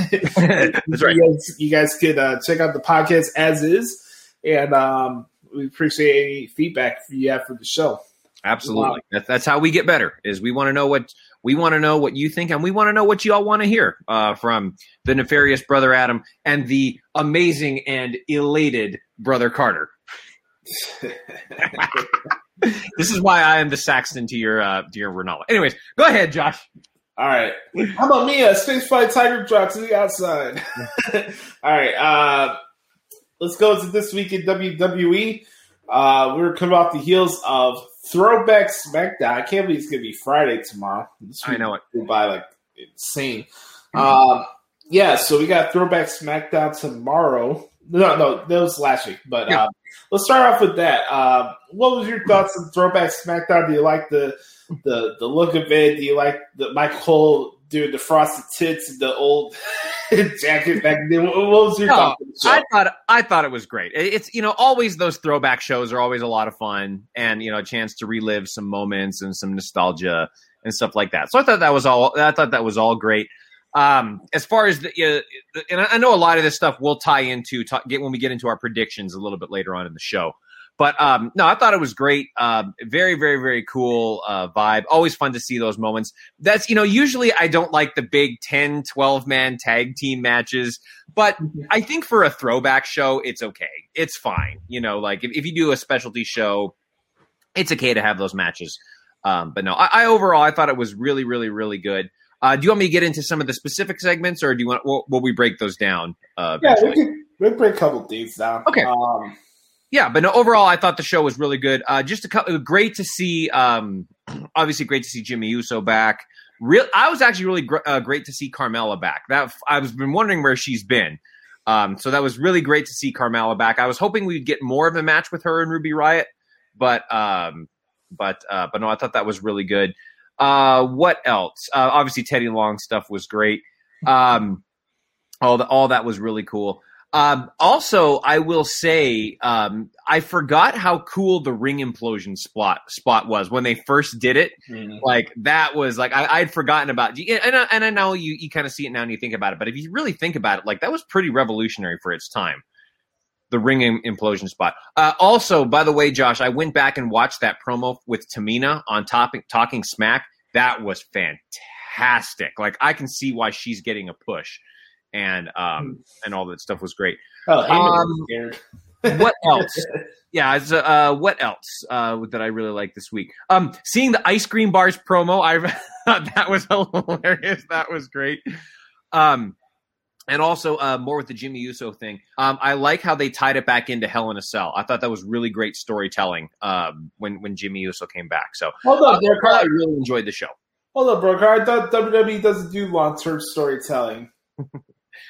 That's right. You guys, you guys could uh, check out the podcast as is, and um, we appreciate any feedback you have for the show. Absolutely. That's, that's how we get better. Is we want to know what we want to know what you think, and we want to know what you all want to hear uh, from the nefarious brother Adam and the amazing and elated brother Carter. this is why I am the Saxton to your uh, to your Ranallo. Anyways, go ahead, Josh. All right. How about me? A space flight tiger drop to the outside. All right. Uh, let's go to this week in WWE. Uh, we're coming off the heels of Throwback SmackDown. I can't believe it's going to be Friday tomorrow. This I know it. week By like insane. Um, yeah, so we got Throwback SmackDown tomorrow. No, no, that was last week. But Yeah. uh, let's start off with that. Uh, what was your thoughts on Throwback SmackDown? Do you like the the the look of it? Do you like the Michael Cole doing the frosted tits and the old jacket back then? What what was your No, thoughts on the show? I thought I thought it was great. It's you know always those throwback shows are always a lot of fun, and you know a chance to relive some moments and some nostalgia and stuff like that. So I thought that was all. I thought that was all great. Um, as far as the, uh, and I know a lot of this stuff will tie into get when we get into our predictions a little bit later on in the show. But um, no, I thought it was great. Um, very, very, very cool uh, vibe. Always fun to see those moments. That's, you know, usually I don't like the big 10, 12 man tag team matches, but I think for a throwback show, it's okay. It's fine. You know, like if, if you do a specialty show, it's okay to have those matches. Um, but no, I, I overall, I thought it was really, really, really good. Uh, do you want me to get into some of the specific segments or do you want, will, will we break those down? Uh, yeah, we can we can break a couple things down. Okay. Um, yeah, but no, overall, I thought the show was really good. Uh, just a couple, great to see. Um, obviously, great to see Jimmy Uso back. Real, I was actually really gr- uh, great to see Carmella back. That I was been wondering where she's been. Um, so that was really great to see Carmella back. I was hoping we'd get more of a match with her and Ruby Riott, but um, but uh, but no, I thought that was really good. Uh, what else? Uh, obviously, Teddy Long stuff was great. Um, all the, all that was really cool. Um, also, I will say, um, I forgot how cool the ring implosion spot spot was when they first did it. Like that was like I, I'd forgotten about, and I, and I know you you kind of see it now and you think about it, but if you really think about it, like that was pretty revolutionary for its time. The ring im- implosion spot. Uh, also, by the way, Josh, I went back and watched that promo with Tamina on topic talking smack. That was fantastic. Like I can see why she's getting a push, and um and all that stuff was great. Oh, Um. What else? yeah, uh, what else uh, that I really like this week? Um, seeing the ice cream bars promo, I thought that was hilarious. That was great. Um, and also uh, more with the Jimmy Uso thing. Um, I like how they tied it back into Hell in a Cell. I thought that was really great storytelling um, when when Jimmy Uso came back. So Hold uh, up, bro. I really enjoyed the show. Hold up, bro. I thought WWE doesn't do long term storytelling.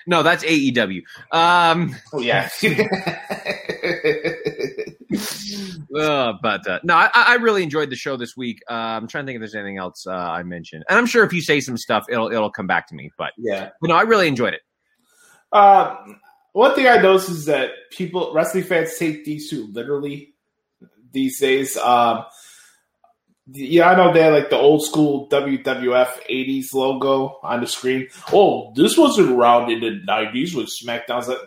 No, that's AEW. Um, Oh yeah. Uh, but uh, no, I, I really enjoyed the show this week. Uh, I'm trying to think if there's anything else uh, I mentioned, and I'm sure if you say some stuff, it'll it'll come back to me. But yeah. you know, I really enjoyed it. Uh, one thing I noticed is that people, wrestling fans, take these two literally these days. Um, Yeah, I know they had like the old school WWF '80s logo on the screen. Oh, this wasn't around in the '90s with SmackDown. Like,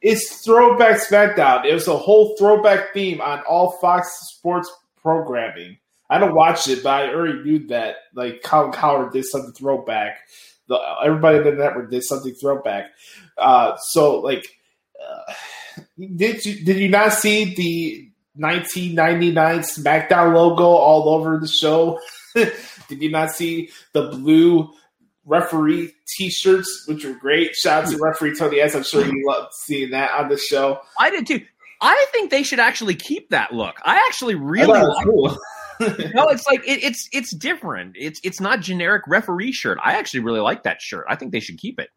it's throwback SmackDown. It was a whole throwback theme on all Fox Sports programming. I don't watch it, but I already knew that. Like Colin Cowherd did something throwback. The, everybody in the network did something throwback. Uh, so like, uh, did you did you not see the 1999 SmackDown logo all over the show? did you not see the blue referee T-shirts, which were great? Shout out to referee Tony S. I'm sure you loved seeing that on the show. I did too. I think they should actually keep that look. I actually really I thought it like. no, it's like it, it's it's different. It's it's not generic referee shirt. I actually really like that shirt. I think they should keep it.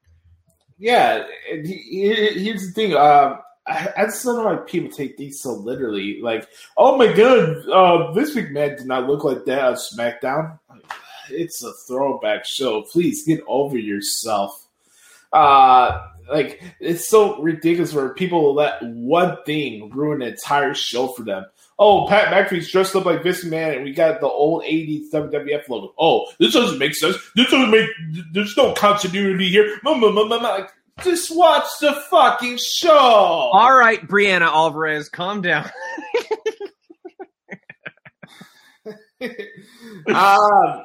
Yeah, here's the thing. Um, I, I just don't know why people take these so literally. Like, oh my god, uh, this week man did not look like that on SmackDown. It's a throwback show. Please get over yourself. Uh, like it's so ridiculous where people let one thing ruin an entire show for them. Oh, Pat McAfee's dressed up like Vince Man, and we got the old '80s WWF logo. Oh, this doesn't make sense. This doesn't make. There's no continuity here. Just watch the fucking show. All right, Brianna Alvarez, calm down. um,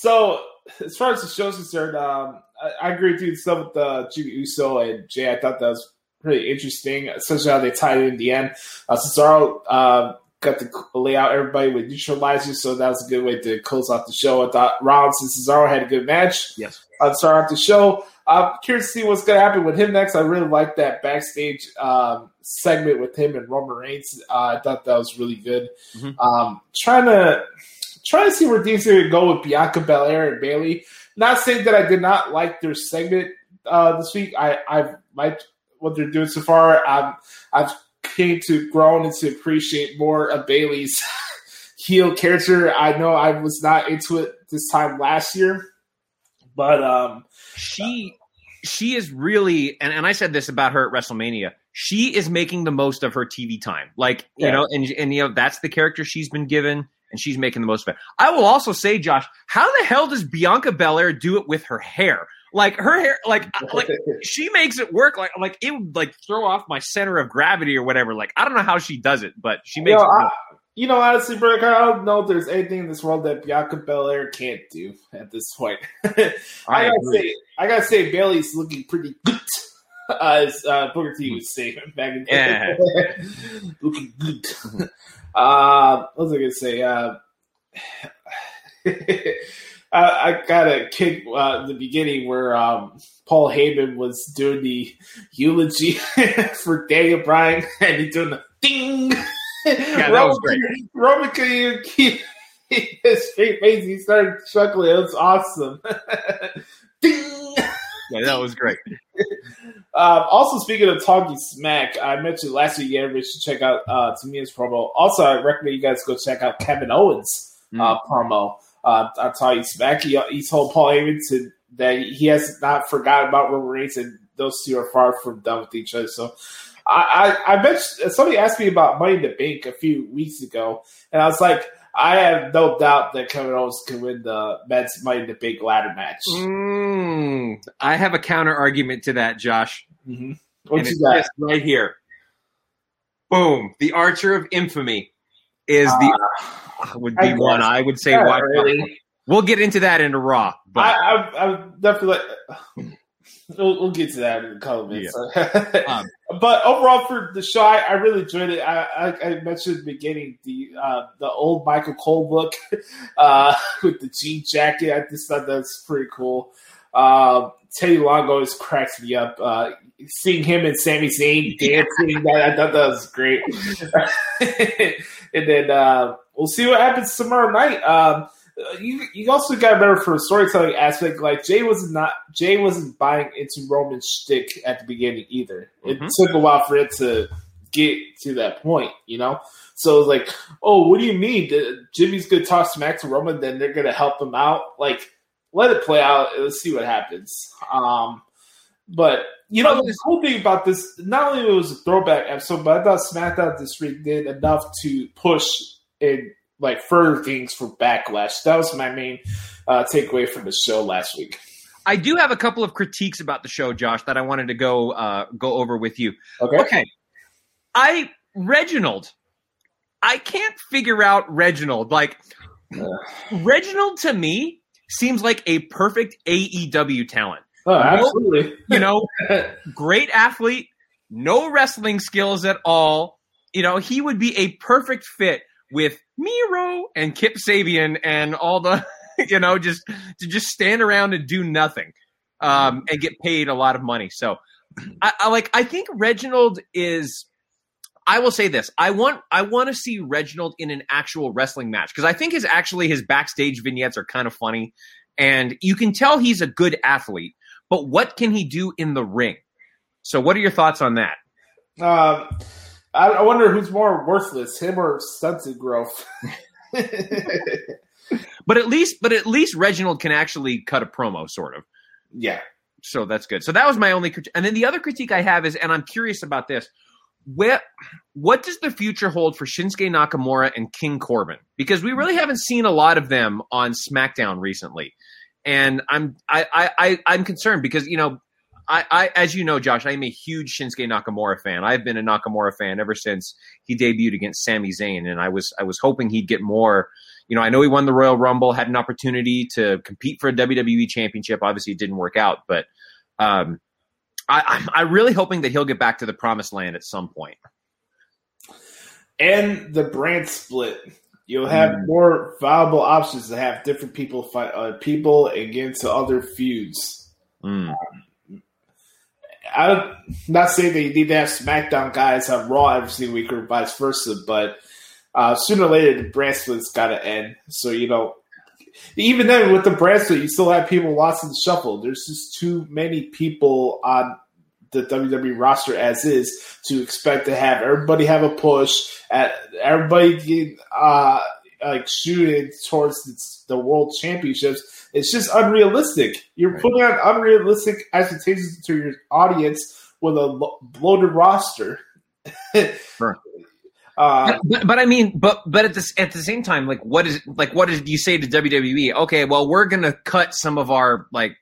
so as far as the show's concerned, um, I, I agree with you. Stuff with uh, Jimmy Uso and Jay, I thought that was pretty interesting, especially how they tied it in the end. Uh, Cesaro uh, got to lay out everybody with neutralizers, so that was a good way to close out the show. I thought Rollins and Cesaro had a good match. Yes. uh, start off the show. I'm curious to see what's going to happen with him next. I really like that backstage um, segment with him and Roman Reigns. Uh, I thought that was really good. Mhm. Um, trying to trying to see where things are going to go with Bianca Belair and Bayley. Not saying that I did not like their segment uh, this week. I I've liked what they're doing so far. Um, I've came to grow and to appreciate more of Bayley's heel character. I know I was not into it this time last year, but um, she she is really and, and I said this about her at WrestleMania. She is making the most of her TV time. Like, you know, and and you know, that's the character she's been given and she's making the most of it. I will also say, Josh, how the hell does Bianca Belair do it with her hair? Like her hair like like she makes it work like like it would like throw off my center of gravity or whatever. Like I don't know how she does it, but she makes Yo, it I, work. you know, honestly, bro, I don't know if there's anything in this world that Bianca Belair can't do at this point. I, I gotta agree. say, I gotta say, Bayley's looking pretty good, as uh, Booker T was saying back in the day. looking good. uh, what was I gonna say? Uh, I, I got a kick uh, in the beginning where um, Paul Heyman was doing the eulogy for Daniel Bryan, and he's doing the ding. Yeah, that was great. Roman couldn't even keep his straight face. He started chuckling. It was awesome. ding. Yeah, that was great. Um, also, speaking of talking smack, I mentioned last week everybody should check out uh, Tamina's promo. Also, I recommend you guys go check out Kevin Owens' uh, promo. Uh, on talking smack, he, he told Paul Heyman to, that he has not forgotten about Roman Reigns, and those two are far from done with each other. So, I, I, I mentioned somebody asked me about Money in the Bank a few weeks ago, and I was like, I have no doubt that Kevin Owens can win the men's Money in the Bank ladder match. Mm, I have a counter argument to that, Josh. Mm-hmm. What and you got? right here. Boom. The Archer of Infamy is the would be I one. I would say. Yeah, really. We'll get into that in a Raw. But I, I, I definitely. We'll, we'll get to that in a couple minutes. Um, but overall, for the show, I, I really enjoyed it. I, I, I mentioned at the beginning the uh, the old Michael Cole look uh, with the jean jacket. I just thought that's pretty cool. Um, Teddy Long always cracks me up. Uh, seeing him and Sami Zayn dancing, that, I thought that was great. And then uh, we'll see what happens tomorrow night. Um, you you also got to remember for a storytelling aspect, like Jay was not Jay wasn't buying into Roman's shtick at the beginning either. It Mhm. took a while for it to get to that point, you know. So it was like, oh, what do you mean? Jimmy's gonna talk smack to Roman, then they're gonna help him out. Like, let it play out. Let's see what happens. Um, but you know, the cool thing about this, not only it was a throwback episode, but I thought SmackDown this week did enough to push and like further things for backlash. That was my main uh, takeaway from the show last week. I do have a couple of critiques about the show, Josh, that I wanted to go uh, go over with you. Okay. Okay, I Reginald. I can't figure out Reginald. Like Reginald to me seems like a perfect AEW talent. Oh, absolutely. You know, great athlete, no wrestling skills at all. You know, he would be a perfect fit with Miro and Kip Sabian and all the, you know, just to just stand around and do nothing um, and get paid a lot of money. So, I, I like. I think Reginald is. I will say this: I want I want to see Reginald in an actual wrestling match because I think his actually his backstage vignettes are kind of funny, and you can tell he's a good athlete. But what can he do in the ring? So, what are your thoughts on that? Um, I, I wonder who's more worthless, him or stunted growth. But at least, but at least Reginald can actually cut a promo, sort of. yeah. So that's good. So that was my only critique. And then the other critique I have is, and I'm curious about this. Where, what does the future hold for Shinsuke Nakamura and King Corbin? Because we really haven't seen a lot of them on SmackDown recently, and I'm I I, I I'm concerned because you know I, I as you know Josh I am a huge Shinsuke Nakamura fan. I've been a Nakamura fan ever since he debuted against Sami Zayn, and I was I was hoping he'd get more. You know, I know he won the Royal Rumble, had an opportunity to compete for a WWE Championship. Obviously, it didn't work out, but um, I, I'm, I'm really hoping that he'll get back to the promised land at some point. And the brand split. You'll have more viable options to have different people fight uh, people and get into other feuds. Mm. I'm not saying that you need to have SmackDown guys on Raw every single week or vice versa, but uh, sooner or later the brand split's got to end. So you know, even then with the brand split, you still have people lost in the shuffle. There's just too many people on the WWE roster as is to expect to have everybody have a push at everybody get, uh, like shooting towards the, the world championships. It's just unrealistic. You're Right. putting on unrealistic expectations to your audience with a lo- bloated roster. Sure. Uh, but, but I mean, but but at this at the same time, like what is like what did you say to WWE? Okay, well we're gonna cut some of our like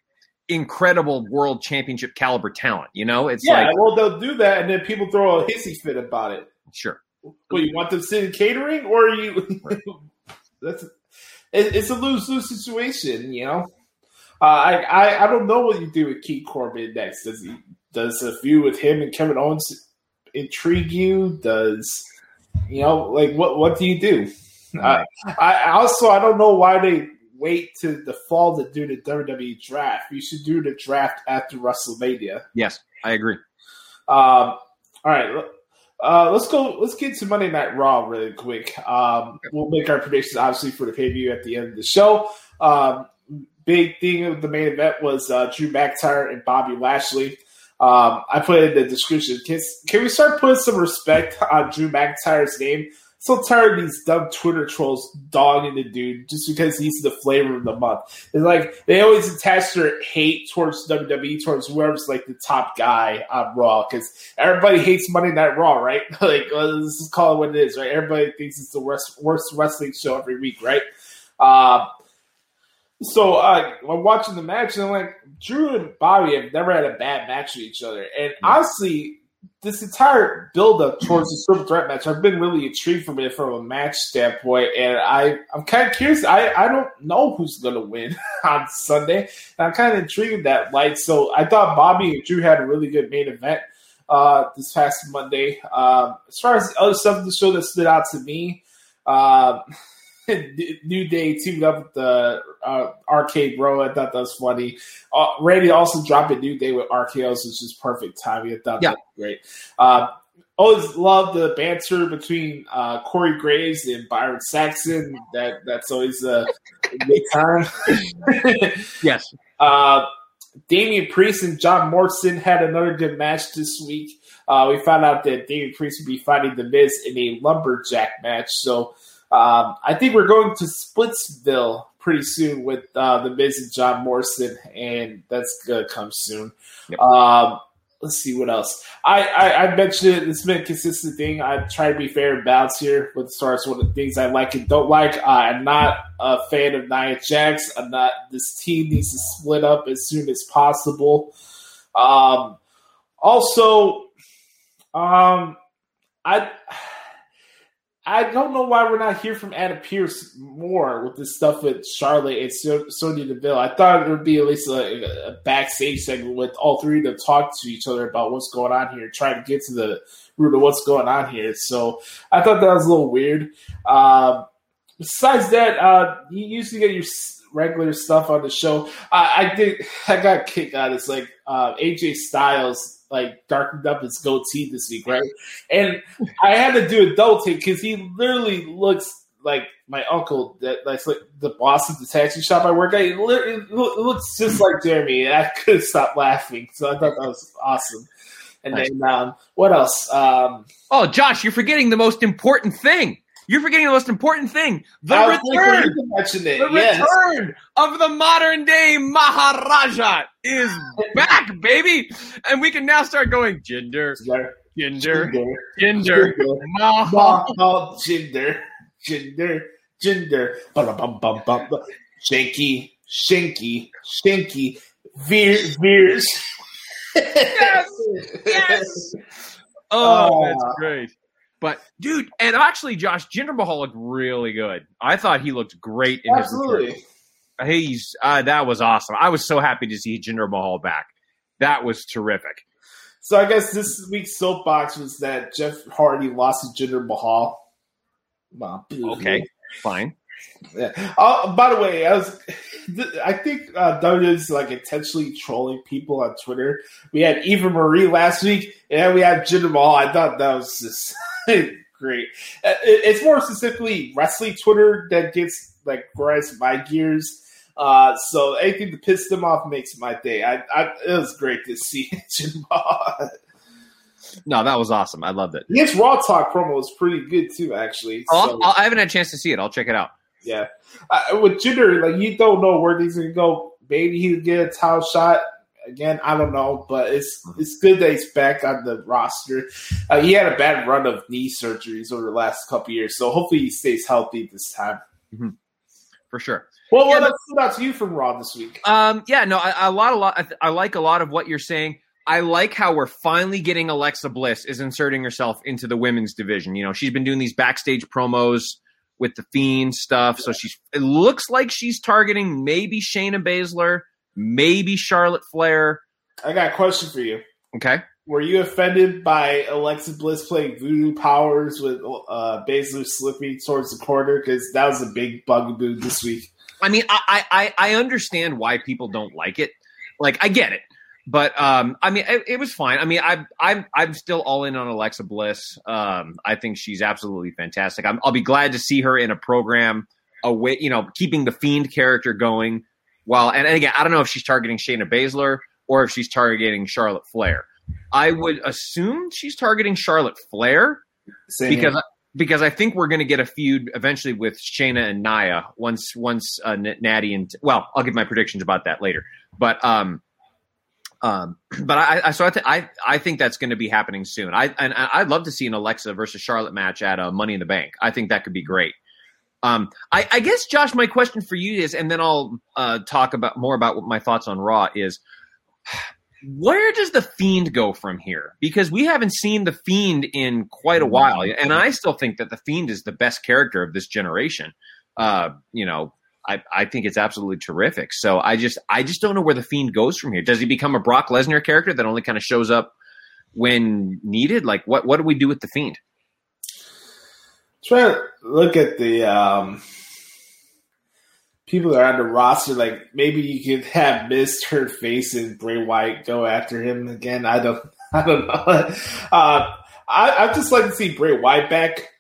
incredible world championship caliber talent. You know, it's yeah, like well they'll do that, and then people throw a hissy fit about it. sure, Well, you want them sitting catering, or you? that's it, it's a lose lose situation, you know. Uh, I, I I don't know what you do with King Corbin next. Does he does a feud with him and Kevin Owens intrigue you? Does you know like what what do you do? I, I also I don't know why they wait to the fall to do the WWE draft. You should do the draft after WrestleMania. yes, I agree. Um, all right, uh, let's go. Let's get to Monday Night Raw really quick. Um, we'll make our predictions obviously for the pay per view at the end of the show. Um, big thing of the main event was uh, Drew McIntyre and Bobby Lashley. Um, I put in the description. Can, can we start putting some respect on Drew McIntyre's name? So tired of these dumb Twitter trolls dogging the dude just because he's the flavor of the month. It's like they always attach their hate towards WWE, towards whoever's like the top guy on Raw, because everybody hates Monday Night Raw, right? like uh, let's just call it what it is, right? Everybody thinks it's the worst, worst wrestling show every week, right? Um, so uh, I'm watching the match and I'm like, Drew and Bobby have never had a bad match with each other, and honestly, this entire build up towards the triple threat match, I've been really intrigued from it from a match standpoint, and I I'm kind of curious. I I don't know who's gonna win on Sunday, and I'm kind of intrigued that. Like, so I thought Bobby and Drew had a really good main event uh, this past Monday. Um, as far as other stuff in the show that stood out to me, um, New Day teamed up with the uh, Arcade Bro. I thought that was funny. Uh, Randy also dropped a New Day with RKO's, which is perfect timing. I thought Yeah. that was great. Uh, always love the banter between uh, Corey Graves and Byron Saxton. That that's always a good time. Yes, Uh, Damian Priest and John Morrison had another good match this week. Uh, we found out that Damian Priest would be fighting The Miz in a lumberjack match. So um, I think we're going to Splitsville pretty soon with uh, The Miz and John Morrison, and that's to come soon. Yep. Um, let's see what else. I, I, I mentioned it. It's been a consistent thing. I try to be fair and balanced here with as far as what the things I like and don't like. Uh, I'm not a fan of Nia Jax. I'm not. This team needs to split up as soon as possible. Um, also, um, I. I don't know why we're not hearing from Adam Pearce more with this stuff with Charlotte and so- Sonya Deville. I thought it would be at least a, a, backstage segment with all three them talk to each other about what's going on here, trying to get to the root of what's going on here. So I thought that was a little weird. Uh, besides that, uh, you usually get your regular stuff on the show. I, I did. I got kicked out. It's like uh, AJ Styles like darkened up his goatee this week, right? And I had to do a double take because he literally looks like my uncle that that's like the boss of the tattoo shop I work at. It, it looks just like Jeremy, and I couldn't stop laughing. So I thought that was awesome. And nice. then um, what else? Um, oh, Josh, you're forgetting the most important thing. You're forgetting the most important thing: the return. The yes. return of the modern day Maharaja is back, baby, and we can now start going Jinder, Jinder, Jinder, Jinder, Jinder, Jinder, bum bum shanky, shanky, shanky, veer, veers. yes, yes. Oh, that's ah. great. But dude, and actually, Josh Jinder Mahal looked really good. I thought he looked great in Absolutely. his return. He's uh, that was awesome. I was so happy to see Jinder Mahal back. That was terrific. So I guess this week's soapbox was that Jeff Hardy lost to Jinder Mahal. okay, fine. Yeah. Uh, by the way, I was. I think uh, Doug is like intentionally trolling people on Twitter. We had Eva Marie last week, and we had Jinder Mahal. I thought that was just great. Uh, it's more specifically wrestling Twitter that gets like grinds my gears. Uh, so anything to piss them off makes my day. I, I it was great to see Jinma. No, that was awesome. I loved it. His Raw Talk promo was pretty good too, actually. Oh, so, I haven't had a chance to see it. I'll check it out. Yeah, uh, with Jinder, like you don't know where these are gonna go. Maybe he'll get a title shot again, I don't know, but it's it's good that he's back on the roster. Uh, he had a bad run of knee surgeries over the last couple years, so hopefully he stays healthy this time. Mm-hmm. For sure. Well, what yeah, else stood out to you from Raw this week? Um, yeah, no, I, a lot, a lot. I, I like a lot of what you're saying. I like how we're finally getting Alexa Bliss is inserting herself into the women's division. You know, she's been doing these backstage promos with the Fiend stuff, so she's. It looks like she's targeting maybe Shayna Baszler maybe Charlotte Flair. I got a question for you. Okay. Were you offended by Alexa Bliss playing Voodoo Powers with uh, Baszler slipping towards the corner? Because that was a big bugaboo this week. I mean, I, I I understand why people don't like it. Like, I get it, but um, I mean, it, it was fine. I mean, I I'm I'm still all in on Alexa Bliss. Um, I think she's absolutely fantastic. i will be glad to see her in a program away. You know, keeping the Fiend character going while and, and again, I don't know if she's targeting Shayna Baszler or if she's targeting Charlotte Flair. I would assume she's targeting Charlotte Flair Same because here. because I think we're going to get a feud eventually with Shayna and Nia once once uh, Natty and well, I'll give my predictions about that later. But um, um, but I, I so I, th- I I think that's going to be happening soon. I and I'd love to see an Alexa versus Charlotte match at a Money in the Bank. I think that could be great. Um, I, I, guess, Josh, my question for you is, and then I'll uh, talk about more about what my thoughts on Raw is. Where does the Fiend go from here? Because we haven't seen the Fiend in quite a while, and I still think that the Fiend is the best character of this generation. Uh, you know, I, I think it's absolutely terrific. So I just, I just don't know where the Fiend goes from here. Does he become a Brock Lesnar character that only kind of shows up when needed? Like, what, what do we do with the Fiend? trying to look at the um, people that are on the roster. Like maybe you could have missed her face and Bray Wyatt go after him again. I don't. I don't know. Uh, I I just like to see Bray Wyatt back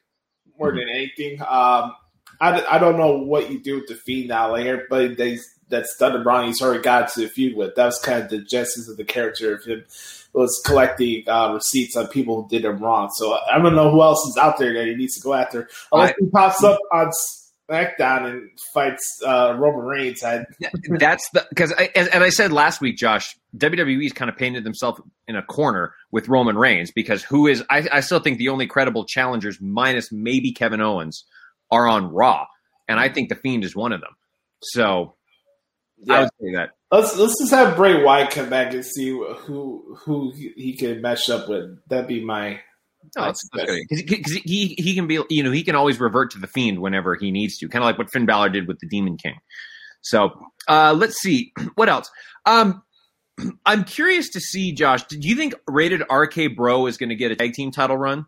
more than anything. Um, I, I don't know what you do with the Fiend now. Like everybody that's, that's it wrong, he's already got to a feud with. That was kind of the genesis of the character of him was collecting uh, receipts on people who did him wrong. So I don't know who else is out there that he needs to go after unless I, he pops up on SmackDown and fights uh, Roman Reigns. I, That's the because as, as I said last week, Josh, WWE's kind of painted themselves in a corner with Roman Reigns because who is I, I still think the only credible challengers, minus maybe Kevin Owens, are on Raw, and I think the Fiend is one of them. So I would say that. let's let's just have Bray Wyatt come back and see who who he, he can match up with. That'd be my. No, that's, that's good because he he can be you know he can always revert to the fiend whenever he needs to, kind of like what Finn Balor did with the Demon King. So uh, let's see what else. Um, I'm curious to see Josh. Do you think Rated RK Bro is going to get a tag team title run?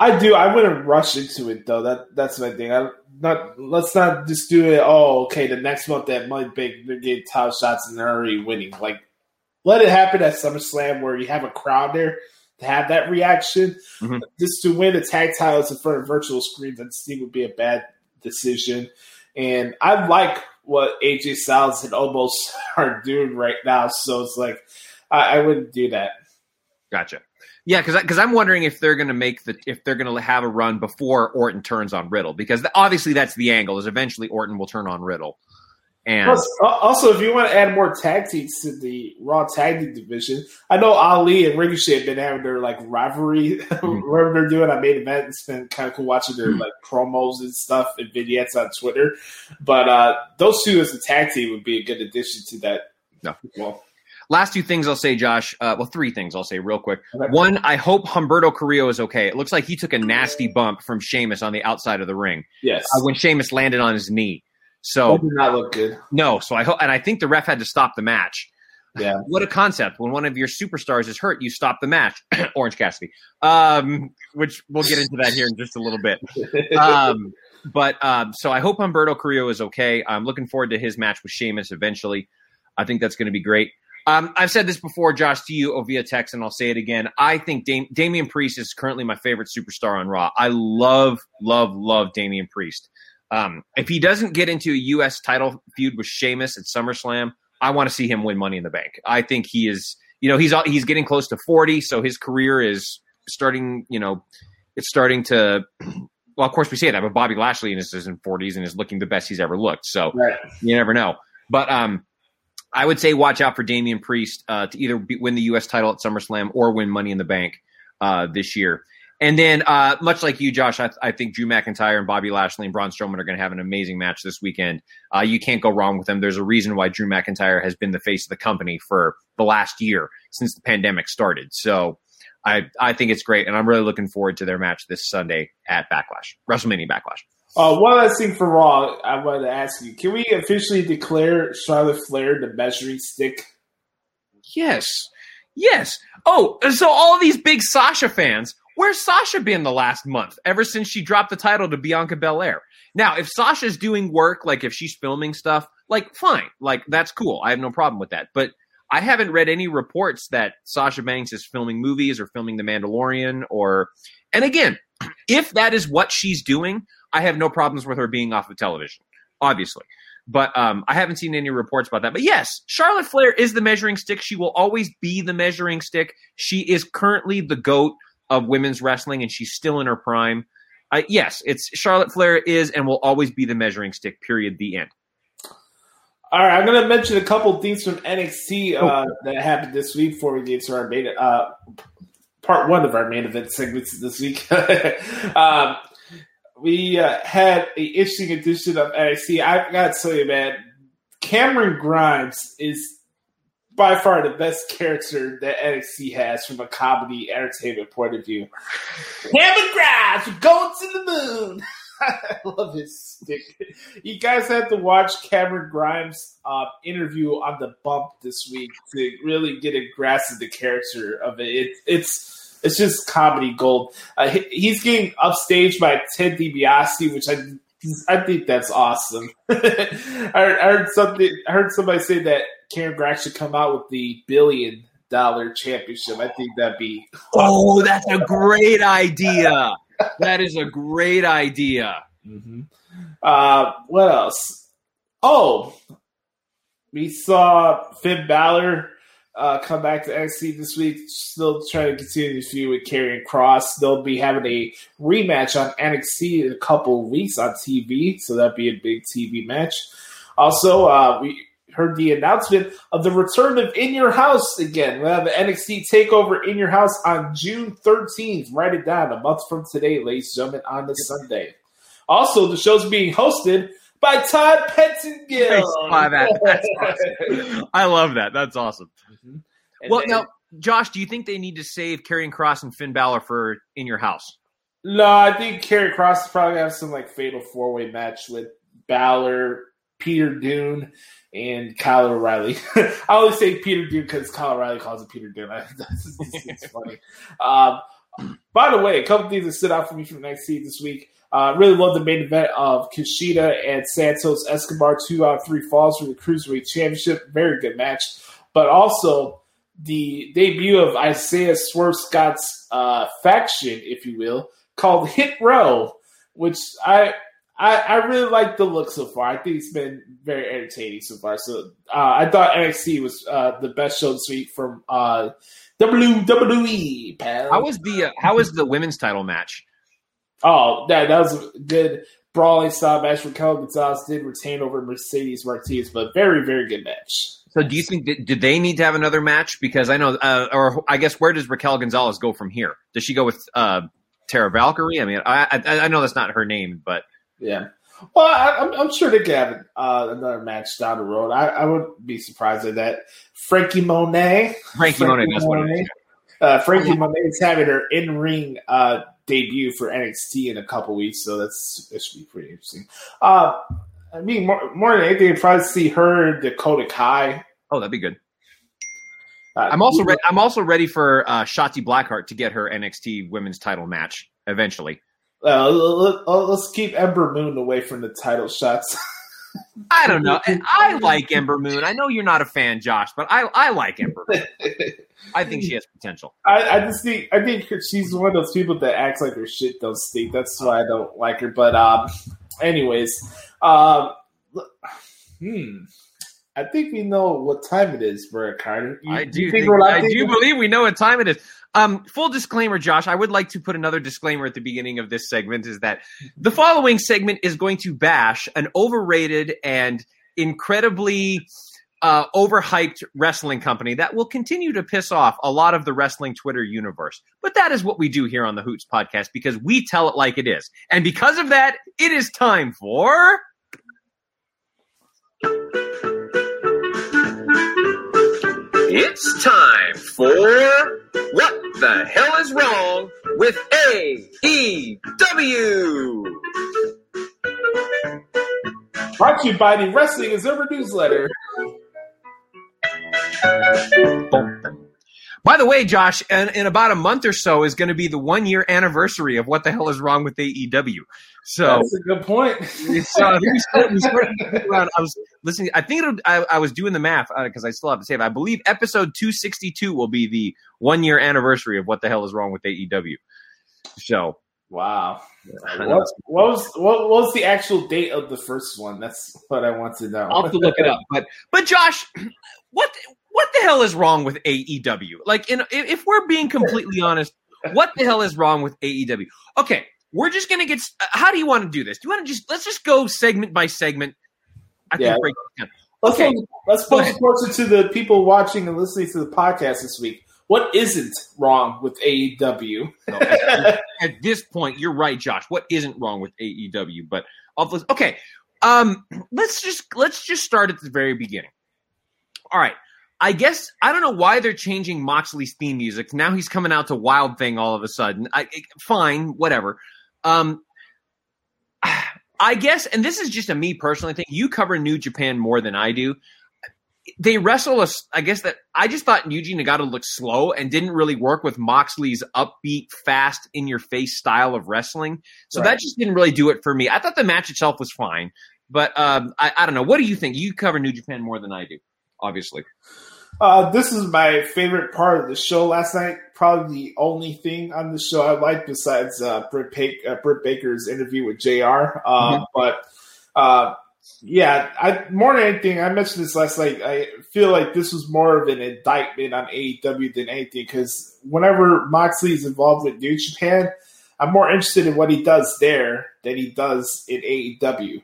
I do. I wouldn't rush into it though. That that's my thing. I not let's not just do it. Oh, okay. The next month that Money Bank they get title shots and they're already winning. Like let it happen at SummerSlam where you have a crowd there to have that reaction. Mhm. Just to win the tag titles in front of virtual screens, I just think would be a bad decision. And I like what AJ Styles and Omos are doing right now. So it's like I, I wouldn't do that. Gotcha. Yeah, because because I'm wondering if they're going to make the if they're going to have a run before Orton turns on Riddle because obviously that's the angle is eventually Orton will turn on Riddle, and Plus, uh, also, if you want to add more tag teams to the Raw tag team division, I know Ali and Ricochet have been having their like rivalry, whatever they're doing. I made event. It's been kind of cool watching their like promos and stuff and vignettes on Twitter. But uh, those two as a tag team would be a good addition to that. No. Well, Last two things I'll say, Josh. Uh, well, three things I'll say real quick. One, I hope Humberto Carrillo is okay. It looks like he took a nasty bump from Sheamus on the outside of the ring yes, uh, when Sheamus landed on his knee. that So did not look good. no, so I hope, and I think the ref had to stop the match. Yeah. What a concept! When one of your superstars is hurt, you stop the match. Orange Cassidy, um, which we'll get into that here in just a little bit. um, but um, so I hope Humberto Carrillo is okay. I'm looking forward to his match with Sheamus eventually. I think that's going to be great. Um, I've said this before, Josh, to you via text, and I'll say it again. I think Dam- Damian Priest is currently my favorite superstar on Raw. I love, love, love Damian Priest. Um, if he doesn't get into a U.S. title feud with Sheamus at SummerSlam, I want to see him win Money in the Bank. I think he is, you know, he's he's getting close to 40, so his career is starting, you know, it's starting to. Well, of course we say that, but Bobby Lashley is in his 40s and is looking the best he's ever looked. So Right. you never know. But um, I would say watch out for Damian Priest uh, to either be, win the U.S. title at SummerSlam or win Money in the Bank uh, this year. And then, uh, much like you, Josh, I, I think Drew McIntyre and Bobby Lashley and Braun Strowman are going to have an amazing match this weekend. Uh, you can't go wrong with them. There's a reason why Drew McIntyre has been the face of the company for the last year since the pandemic started. So I, I think it's great, and I'm really looking forward to their match this Sunday at Backlash, WrestleMania Backlash. Uh, one last thing for Raw, I wanted to ask you: Can we officially declare Charlotte Flair the measuring stick? Yes. Yes. Oh, so all these big Sasha fans, where's Sasha been the last month? Ever since she dropped the title to Bianca Belair. Now, if Sasha's doing work, like if she's filming stuff, like fine. Like that's cool. I have no problem with that. But I haven't read any reports that Sasha Banks is filming movies or filming The Mandalorian or and again, if that is what she's doing, I have no problems with her being off of television, obviously. But um, I haven't seen any reports about that. But yes, Charlotte Flair is the measuring stick. She will always be the measuring stick. She is currently the goat of women's wrestling, and she's still in her prime. Uh, yes, it's Charlotte Flair is and will always be the measuring stick. Period. The end. All right, I'm going to mention a couple things from NXT uh, that happened this week before we get to our main, uh, part one of our main event segments this week. um, we uh, had an interesting edition of NXT. I've got to tell you, man, Cameron Grimes is by far the best character that NXT has from a comedy entertainment point of view. Cameron Grimes, we're going to the moon. I love his stick. You guys have to watch Cameron Grimes' uh, interview on the bump this week to really get a grasp of the character of it. it it's it's just comedy gold. Uh, he, he's getting upstaged by Ted DiBiase, which I I think that's awesome. I, heard, I heard something. I heard somebody say that Cameron Grimes should come out with the billion dollar championship. I think that'd be Oh, that's a great idea. That is a great idea. Mm-hmm. Uh, what else? Oh, we saw Finn Balor uh, come back to NXT this week. Still trying to continue the feud with Karrion Kross. They'll be having a rematch on NXT in a couple weeks on TV, so that'd be a big TV match. Also, uh, we heard the announcement of the return of In Your House again. We'll have an NXT takeover in your house on June 13th. Write it down a month from today, ladies and gentlemen, on the Sunday. Also, the show's being hosted by Todd Pettengill. I, That's awesome. I love that. That's awesome. And well, then- now, Josh, do you think they need to save Karrion Kross and Finn Balor for In Your House? No, I think Karrion Kross is probably gonna have some like fatal four way match with Balor, Peter Dunne, and Kyle O'Reilly. I always say Peter Dunne because Kyle O'Reilly calls it Peter Dunne. That's it's funny. Um, by the way, a couple things that stood out for me from NXT this week. Uh, really love the main event of Kushida and Santos Escobar two out of three falls for the Cruiserweight Championship. Very good match. But also the debut of Isaiah Swerve Scott's uh, faction, if you will, called Hit Row, which I I, I really like the look so far. I think it's been very entertaining so far. So uh, I thought NXT was uh, the best show this week from uh, WWE. Pal. How was the uh, How was the women's title match? Oh, that that was a good brawling style match. Raquel Gonzalez did retain over Mercedes Martinez, but very very good match. So, do you think that, did they need to have another match? Because I know, uh, or I guess, where does Raquel Gonzalez go from here? Does she go with uh, Taya Valkyrie? I mean, I, I I know that's not her name, but Yeah. Well, I, I'm, I'm sure they could have uh, another match down the road. I, I wouldn't be surprised at that. Franky Monet. Franky Monet, that's what it is. Uh, Franky Monet is having her in ring uh, debut for NXT in a couple weeks, so that's that should be pretty interesting. Uh, I mean, more, more than anything, you'd probably see her Dakota Kai. Oh, that'd be good. Uh, I'm also ready. I'm also ready for uh, Shotzi Blackheart to get her NXT Women's Title match eventually. Uh, let, us keep Ember Moon away from the title shots. I don't know. And I like Ember Moon. I know you're not a fan, Josh, but I I like Ember. Moon. I think she has potential. I, I just think I think she's one of those people that acts like her shit don't stink. That's why I don't like her. But um, anyways, um, hmm, I think we know what time it is, Brad Carter. You- I you do. think Think, I do believe we know what time it is. Um, full disclaimer, Josh. I would like to put another disclaimer at the beginning of this segment: is that the following segment is going to bash an overrated and incredibly uh, overhyped wrestling company that will continue to piss off a lot of the wrestling Twitter universe. But that is what we do here on the Hoots podcast because we tell it like it is, and because of that, it is time for. It's time for the Hell is Wrong with AEW? Brought to you by the Wrestling Observer newsletter. By the way, Josh, in, in about a month or so is going to be the one year anniversary of What the Hell is Wrong with AEW. So, That's a good point. so I think we started- we started to think around- I was listening. I think it, I, I was doing the math uh, because I still have to save. I believe episode 262 will be the one year anniversary of What the Hell is Wrong with AEW. So, wow. What, what was what, what was the actual date of the first one? That's what I want to know. I'll have to look it up. But but Josh, what what the hell is wrong with AEW? Like, in, if we're being completely honest, what the hell is wrong with AEW? Okay, we're just gonna get. How do you want to do this? Do you want to just let's just go segment by segment? I Yeah. think break this down. Let's Okay. let's pose ahead. to the people watching and listening to the podcast this week. What isn't wrong with AEW? At, at this point, you're right, Josh. What isn't wrong with AEW? But okay, um, let's just let's just start at the very beginning. All right. I guess I don't know why they're changing Moxley's theme music. Now he's coming out to Wild Thing all of a sudden. I, fine, whatever. Um, I guess, and this is just a me personally thing. You cover New Japan more than I do. They wrestle us. I guess that I just thought Yuji Nagata looked slow and didn't really work with Moxley's upbeat, fast, in your face style of wrestling. So Right. that just didn't really do it for me. I thought the match itself was fine, but um, I, I don't know. What do you think? You cover New Japan more than I do, obviously. Uh, this is my favorite part of the show last night. Probably the only thing on the show I liked besides uh, Britt, pa- uh, Britt Baker's interview with Jr. Uh, Mhm. But uh, Yeah, I more than anything, I mentioned this last night. I feel like this was more of an indictment on AEW than anything because whenever Moxley is involved with New Japan, I'm more interested in what he does there than he does in AEW.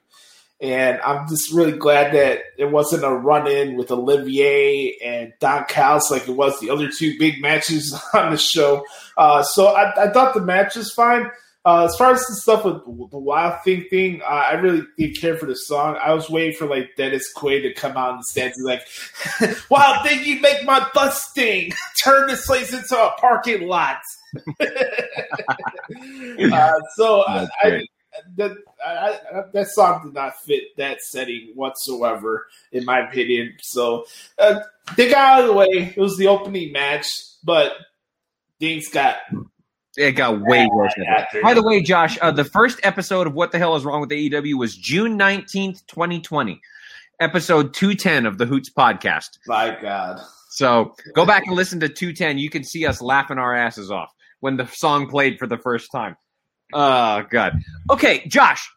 And I'm just really glad that it wasn't a run in with Olivier and Don Callis like it was the other two big matches on the show. Uh, so I, I, thought the match was fine. Uh, as far as the stuff with the Wild Thing thing, uh, I really didn't care for the song. I was waiting for like Dennis Quaid to come out and stand and like, "Wild Thing, you make my bus sting. Turn this place into a parking lot." uh, so I, I, that I, that song did not fit that setting whatsoever, in my opinion. So uh, they got out of the way. It was the opening match, but things got it got way worse. By the way, Josh, uh, the first episode of What the Hell is Wrong with AEW was June 19th, 2020. Episode 210 of the Hoots podcast. My God. So go back and listen to 210. You can see us laughing our asses off when the song played for the first time. Oh, God. Okay, Josh,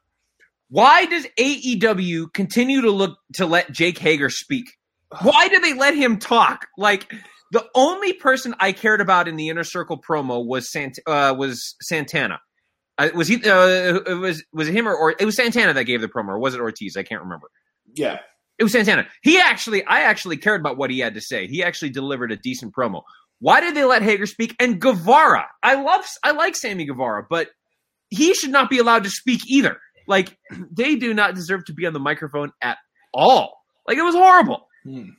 why does AEW continue to look to let Jake Hager speak? Why do they let him talk? Like, the only person I cared about in the inner circle promo was Sant- uh, was Santana. Uh, was he? Uh, it was was it him or, or it was Santana that gave the promo, or was it Ortiz? I can't remember. Yeah, it was Santana. He actually, I actually cared about what he had to say. He actually delivered a decent promo. Why did they let Hager speak? And Guevara, I love, I like Sammy Guevara, but he should not be allowed to speak either. Like they do not deserve to be on the microphone at all. Like it was horrible. Hmm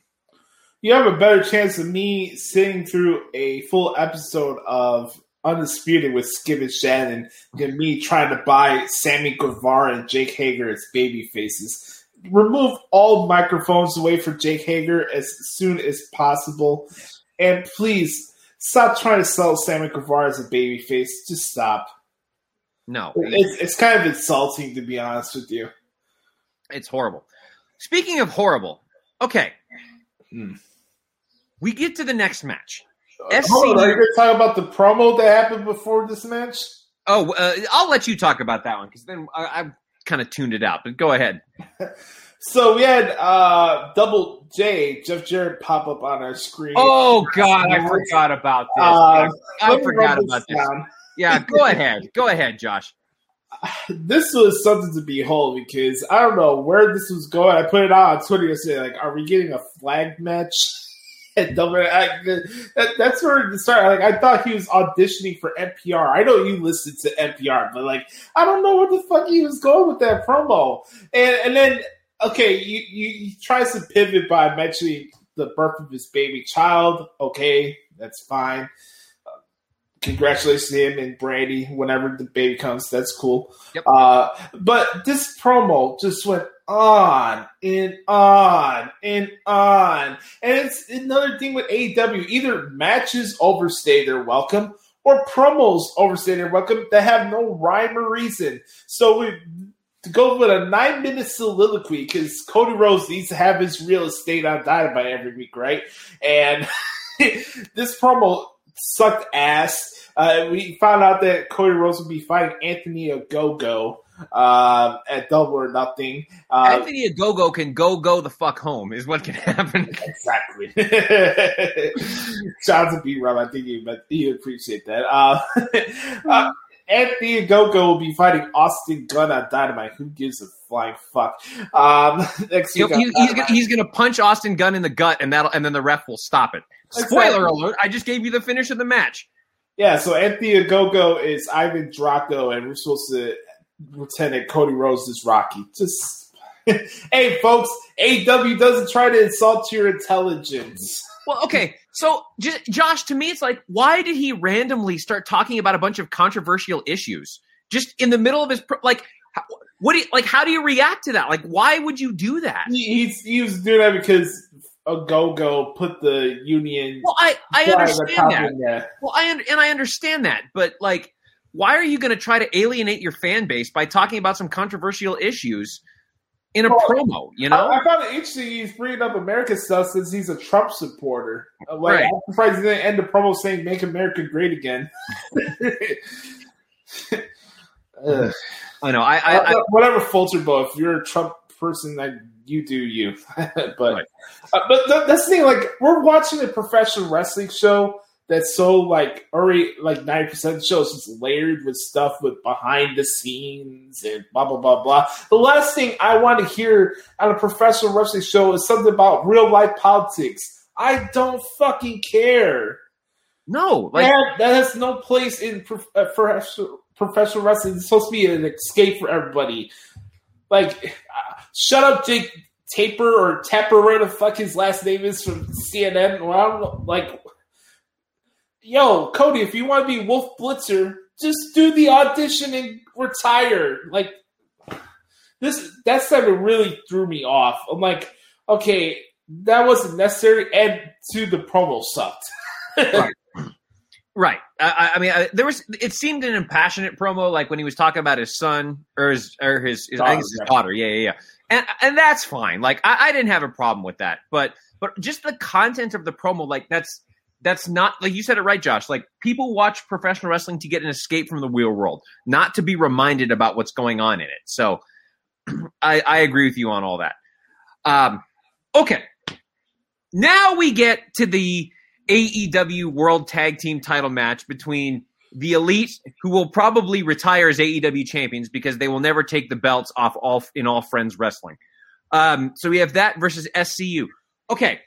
you have a better chance of me sitting through a full episode of Undisputed with Skip and Shannon than me trying to buy Sammy Guevara and Jake Hager as baby faces. Remove all microphones away from Jake Hager as soon as possible. And please stop trying to sell Sammy Guevara as a baby face. Just stop. No. It's, it's kind of insulting, to be honest with you. It's horrible. Speaking of horrible, okay. Mm we get to the next match. Uh, hold on, are you going to talk about the promo that happened before this match? Oh, uh, I'll let you talk about that one because then I, I kind of tuned it out. But go ahead. so we had uh, Double J, Jeff Jarrett, pop up on our screen. Oh God, I forgot about this. Uh, I, I forgot about this. Down. Yeah, go ahead. Go ahead, Josh. This was something to behold because I don't know where this was going. I put it out on Twitter yesterday. Like, are we getting a flag match? that, that's where it started. Like I thought he was auditioning for NPR. I know you listened to NPR, but like I don't know where the fuck he was going with that promo. And and then okay, you you he tries to pivot by mentioning the birth of his baby child. Okay, that's fine. Congratulations to him and Brandi whenever the baby comes. That's cool. Yep. Uh, but this promo just went on and on and on. And it's another thing with AEW. Either matches overstay their welcome or promos overstay their welcome that have no rhyme or reason. So we to go with a nine minute soliloquy because Cody Rhodes needs to have his real estate on Dynamite every week, right? And this promo sucked ass. Uh, we found out that Cody Rhodes would be fighting Anthony Ogogo uh, at Double or Nothing. Uh, Anthony Ogogo can go go the fuck home is what can happen. exactly. Shout out to B Rob. I think he appreciate that. Uh, uh, Anthony Ogogo will be fighting Austin Gunn on Dynamite. Who gives a flying fuck? Um, next he, he's, gonna, he's gonna punch Austin Gunn in the gut, and that'll and then the ref will stop it. Spoiler exactly. alert! I just gave you the finish of the match. Yeah, so Anthony Ogogo is Ivan Drago, and we're supposed to Lieutenant Cody Rhodes is Rocky. Just hey, folks, AW doesn't try to insult your intelligence. Well, okay. So, just, Josh, to me, it's like, why did he randomly start talking about a bunch of controversial issues just in the middle of his like? How, what do you, like? How do you react to that? Like, why would you do that? He, he was doing that because Ogogo put the union. Well, I I understand that. Well, I and I understand that, but like why are you going to try to alienate your fan base by talking about some controversial issues in a well, promo? You know, I, I found it interesting he's bringing up America stuff since he's a Trump supporter. Uh, like, right. I'm surprised he didn't end the promo saying "Make America Great Again." I know. I, I, I whatever Fulterbo. If you're a Trump person that you do you. but right. uh, but th- that's the thing. Like we're watching a professional wrestling show that's so like already like ninety percent of the show is just layered with stuff with behind the scenes and blah blah blah blah. The last thing I want to hear on a professional wrestling show is something about real life politics. I don't fucking care. No, like that, that has no place in prof- uh, professional professional wrestling. It's supposed to be an escape for everybody. Like, uh, shut up, Jake Taper or Tapper, whatever the fuck his last name is from CNN. Well, I don't know, like, yo, Cody, if you want to be Wolf Blitzer, just do the audition and retire. Like, this that's time it really threw me off. I'm like, okay, that wasn't necessary, and to the promo sucked. right. Right. I, I mean, I, there was. It seemed an impassionate promo, like when he was talking about his son or his or his, his, daughter, his yeah. daughter. Yeah, yeah, yeah. And and that's fine. Like I, I didn't have a problem with that. But but just the content of the promo, like that's that's not like you said it right, Josh. Like people watch professional wrestling to get an escape from the real world, not to be reminded about what's going on in it. So I, I agree with you on all that. Um, okay, now we get to the AEW World Tag Team title match between the Elite, who will probably retire as AEW champions because they will never take the belts off all in All Friends Wrestling. Um, so we have that versus SCU. Okay,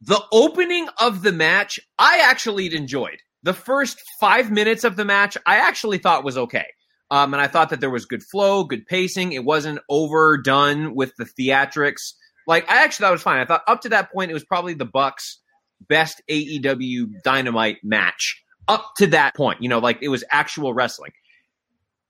the opening of the match, I actually enjoyed. The first five minutes of the match, I actually thought was okay. Um, and I thought that there was good flow, good pacing. It wasn't overdone with the theatrics. Like I actually thought it was fine. I thought up to that point it was probably the Bucks best AEW Dynamite match up to that point. You know, like it was actual wrestling.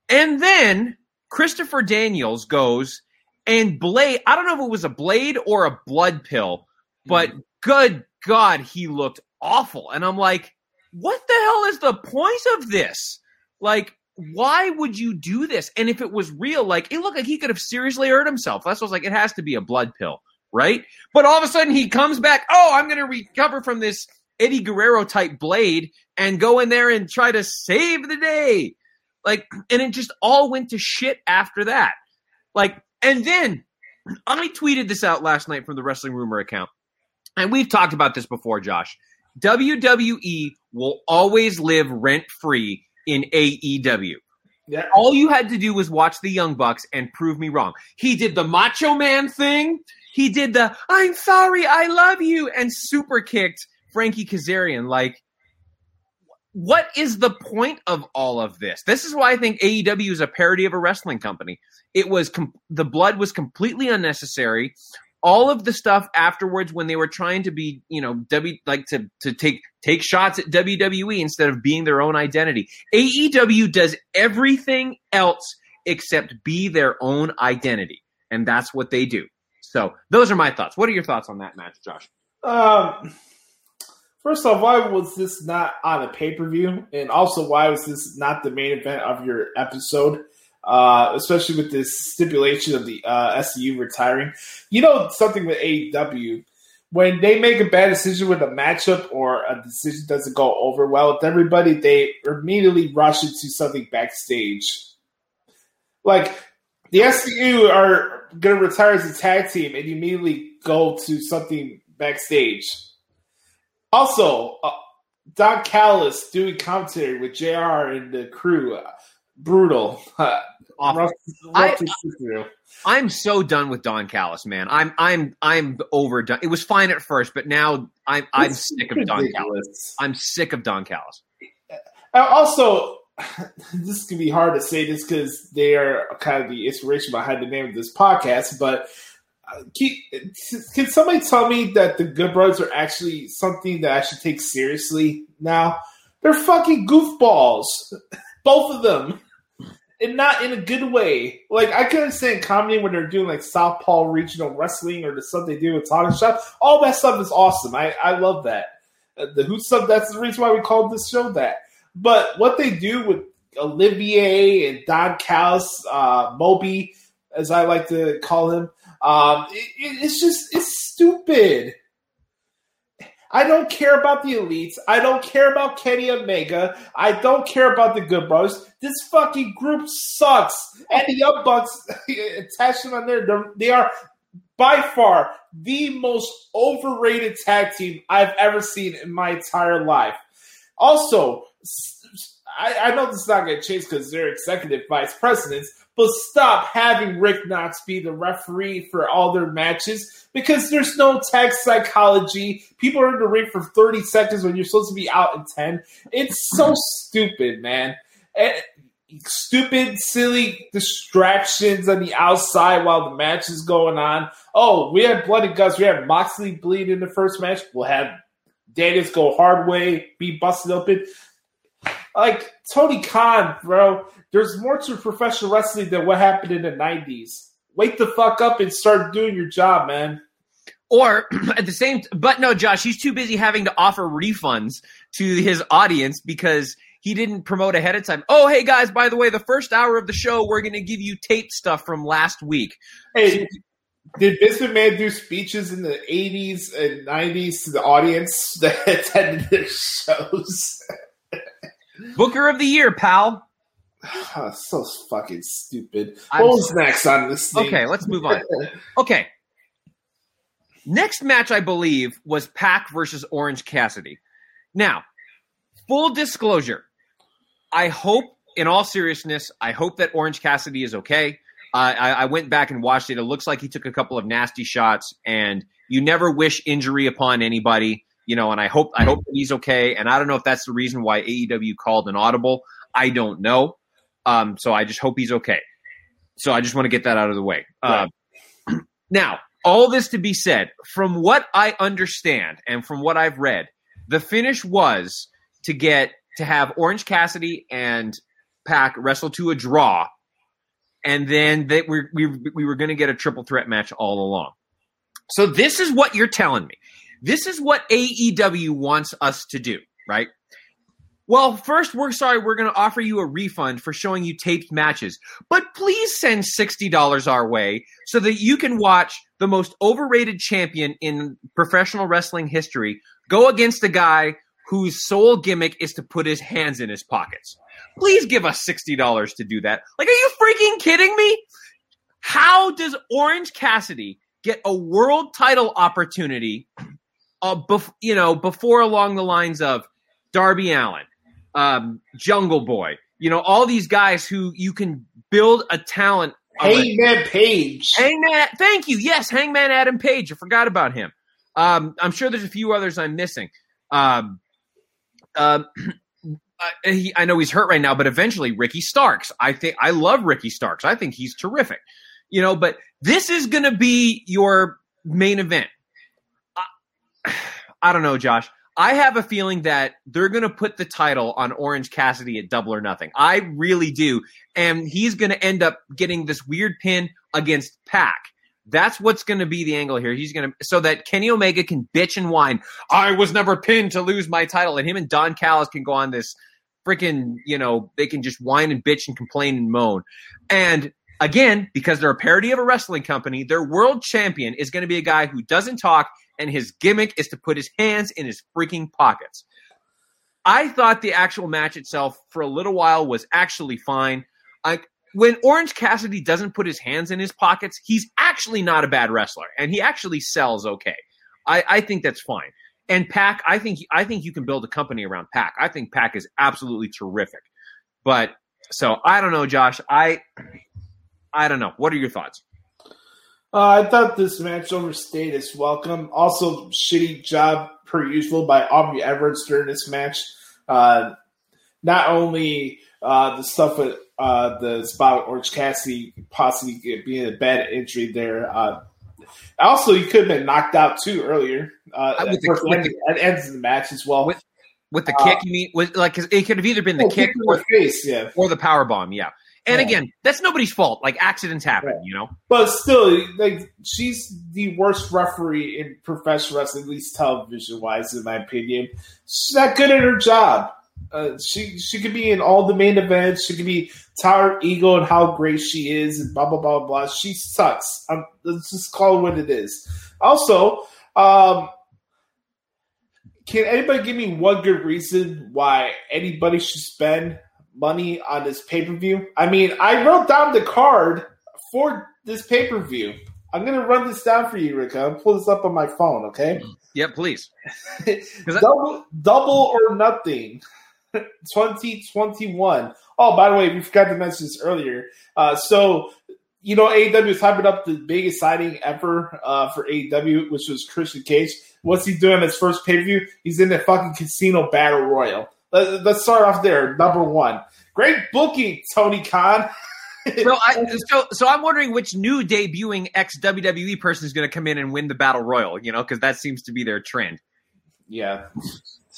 And then Christopher Daniels goes and Blade, I don't know if it was a blade or a blood pill, but mm. good God, he looked awful. And I'm like, what the hell is the point of this? Like, why would you do this? And if it was real, like, it looked like he could have seriously hurt himself. That's what I was like, it has to be a blood pill right? But all of a sudden he comes back, oh, I'm going to recover from this Eddie Guerrero type blade and go in there and try to save the day. Like, and it just all went to shit after that. Like, and then I tweeted this out last night from the Wrestling Rumor account. And we've talked about this before, Josh. WWE will always live rent free in AEW. Yeah. All you had to do was watch the Young Bucks and prove me wrong. He did the Macho Man thing. He did the "I'm sorry, I love you" and super kicked Frankie Kazarian. Like, what is the point of all of this? This is why I think AEW is a parody of a wrestling company. It was com- the blood was completely unnecessary. All of the stuff afterwards, when they were trying to be, you know, W like to to take take shots at WWE instead of being their own identity. AEW does everything else except be their own identity, and that's what they do. So those are my thoughts. What are your thoughts on that match, Josh? Um, first off, why was this not on a pay per view? And also, why was this not the main event of your episode? Uh, especially with this stipulation of the uh, SCU retiring. You know, something with AEW, when they make a bad decision with a matchup or a decision doesn't go over well with everybody, they immediately rush into something backstage. Like the SCU are going to retire as a tag team and immediately go to something backstage. Also, uh, Don Callis doing commentary with JR and the crew. Uh, brutal. Uh, rough, rough I, am so done with Don Callis, man. I'm I'm I'm overdone. It was fine at first, but now I'm I'm sick of Don Callis. I'm sick of Don Callis. Uh, also, this can be hard to say this because they are kind of the inspiration behind the name of this podcast, but uh, can, can somebody tell me that the Good Brothers are actually something that I should take seriously now? They're fucking goofballs, both of them, and not in a good way. Like I can understand comedy when they're doing like Southpaw regional wrestling or the stuff they do with Talking Shop. All that stuff is awesome. I I love that. Uh, the Who stuff. That's the reason why we called this show that. But what they do with Olivier and Don Callis, uh, Moby, as I like to call him, um, it, it's just it's stupid. I don't care about the elites. I don't care about Kenny Omega. I don't care about the Good Brothers. This fucking group sucks. And the Young Bucks attached on there. they're- by far the most overrated tag team I've ever seen in my entire life. Also, I, I know this is not going to change because they're executive vice presidents, but stop having Rick Knox be the referee for all their matches because there's no tag psychology. People are in the ring for 30 seconds when you're supposed to be out in 10. It's so stupid, man. And stupid, silly distractions on the outside while the match is going on. Oh, we had blood and guts. We had Moxley bleed in the first match. We'll have Daniels go hard way, be busted open. Like Tony Khan, bro. There's more to professional wrestling than what happened in the '90s. Wake the fuck up and start doing your job, man. Or at the same, but no, Josh, he's too busy having to offer refunds to his audience because he didn't promote ahead of time. Oh, hey guys, by the way, the first hour of the show, we're going to give you tape stuff from last week. Hey, did Vince McMahon do speeches in the '80s and '90s to the audience that attended their shows? Booker of the year, pal. Oh, so fucking stupid. Was next on this thing? Okay, let's move on. Okay. Next match, I believe, was Pac versus Orange Cassidy. Now, full disclosure, I hope, in all seriousness, I hope that Orange Cassidy is okay. Uh, I, I went back and watched it. It looks like he took a couple of nasty shots, and you never wish injury upon anybody, you know. And I hope I hope that he's okay. And I don't know if that's the reason why AEW called an audible. I don't know. Um, so I just hope he's okay. So I just want to get that out of the way. Uh, now, all this to be said, from what I understand and from what I've read, the finish was to get to have Orange Cassidy and Pac wrestle to a draw, and then they we we, we were going to get a triple threat match all along. So this is what you're telling me. This is what AEW wants us to do, right? Well, first, we're sorry, we're going to offer you a refund for showing you taped matches, but please send $60 our way so that you can watch the most overrated champion in professional wrestling history go against a guy whose sole gimmick is to put his hands in his pockets. Please give us $60 to do that. Like, are you freaking kidding me? How does Orange Cassidy get a world title opportunity, uh, bef- you know, before along the lines of Darby Allin, um, Jungle Boy, you know, all these guys who you can build a talent. Hangman Page. Hangman, thank you. Yes, Hangman Adam Page. I forgot about him. Um, I'm sure there's a few others I'm missing. Um, I- he, I know he's hurt right now, but eventually Ricky Starks. I think I love Ricky Starks. I think he's terrific. You know, but this is going to be your main event. I, don't know, Josh. I have a feeling that they're going to put the title on Orange Cassidy at Double or Nothing. I really do, and he's going to end up getting this weird pin against Pac. That's what's going to be the angle here. He's going to so that Kenny Omega can bitch and whine. I was never pinned to lose my title, and him and Don Callis can go on this freaking. You know, they can just whine and bitch and complain and moan. And again, because they're a parody of a wrestling company, their world champion is going to be a guy who doesn't talk, and his gimmick is to put his hands in his freaking pockets. I thought the actual match itself for a little while was actually fine. Like when Orange Cassidy doesn't put his hands in his pockets, he's actually not a bad wrestler, and he actually sells okay. I, I think that's fine. And Pac, I think I think you can build a company around Pac. I think Pac is absolutely terrific. But so I don't know, Josh. I I don't know. What are your thoughts? Uh, I thought this match overstayed its welcome. Also, shitty job per usual by Aubrey Edwards during this match. Uh, not only uh, the stuff with uh, the spot with Orange Cassidy possibly being a bad injury there. Uh, also, he could have been knocked out too earlier. Uh, Uh, with the- with end, at ends of the match as well. With- With the kick, you mean? Was like 'cause it could have either been the Oh, kick kick or, the face, yeah. or the power bomb. Yeah. And Yeah. again, that's nobody's fault. Like accidents happen, Right. you know. But still, like she's the worst referee in professional wrestling, at least television wise, in my opinion. She's not good at her job. Uh, she she could be in all the main events. She could be Tower Ego and how great she is, and blah blah blah blah. She sucks. Um, let's just call it what it is. Also, um, can anybody give me one good reason why anybody should spend money on this pay per view? I mean, I wrote down the card for this pay per view. I'm gonna run this down for you, Rick. I'll pull this up on my phone, okay? Yeah, please. double, double or nothing. 2021. Oh, by the way, we forgot to mention this earlier. Uh, so, you know, AEW is hyping up the biggest signing ever uh, for AEW, which was Christian Cage. What's he doing his first pay per view? He's in the fucking casino battle royal. Let, us start off there. Number one. Great booking, Tony Khan. so, I, so, so I'm wondering which new debuting ex WWE person is going to come in and win the battle royal. You know, because that seems to be their trend. Yeah,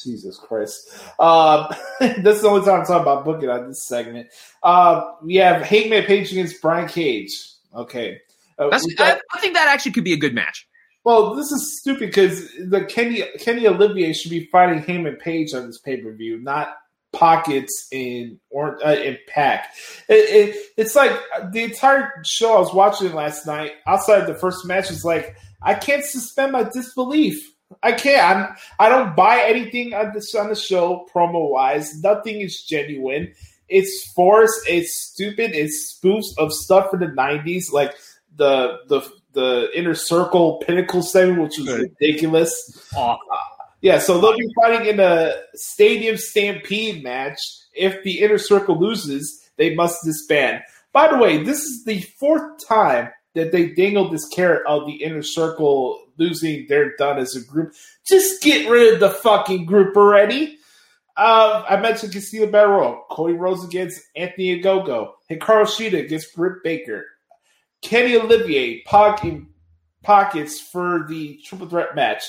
Jesus Christ. Um, this is the only time I'm talking about booking on this segment. Uh, we have Hangman Page against Brian Cage. Okay, uh, got, I, I think that actually could be a good match. Well, this is stupid because the Kenny Kenny Olivier should be fighting Hangman Page on this pay per view, not pockets in or uh, in Pac. It, it, it's like the entire show I was watching last night. Outside the first match, is like I can't suspend my disbelief. I can't. I'm, I don't buy anything on this on the show promo wise. Nothing is genuine. It's forced. It's stupid. It's spoofs of stuff from the '90s, like the the the inner circle pinnacle segment, which was ridiculous. Uh, yeah, so they'll be fighting in a stadium stampede match. If the inner circle loses, they must disband. By the way, this is the fourth time that they dangled this carrot of the inner circle losing. They're done as a group. Just get rid of the fucking group already. Uh, I mentioned Castillo Barrow, Cody Rhodes against Anthony Ogogo, Hikaru Shida against Britt Baker, Kenny Olivier, pocket, pockets for the triple threat match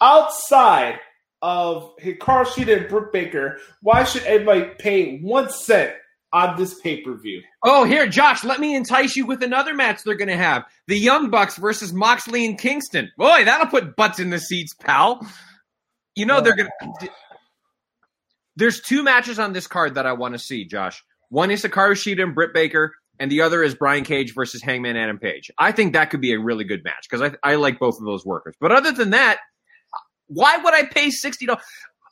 outside of Hikaru Shida and Britt Baker, why should anybody pay one cent on this pay per view? Oh, here, Josh, let me entice you with another match they're going to have: the Young Bucks versus Moxley and Kingston. Boy, that'll put butts in the seats, pal. You know they're going to. There's two matches on this card that I want to see, Josh. One is Hikaru Shida and Britt Baker, and the other is Brian Cage versus Hangman Adam Page. I think that could be a really good match because I, I like both of those workers. But other than that, why would I pay sixty dollars?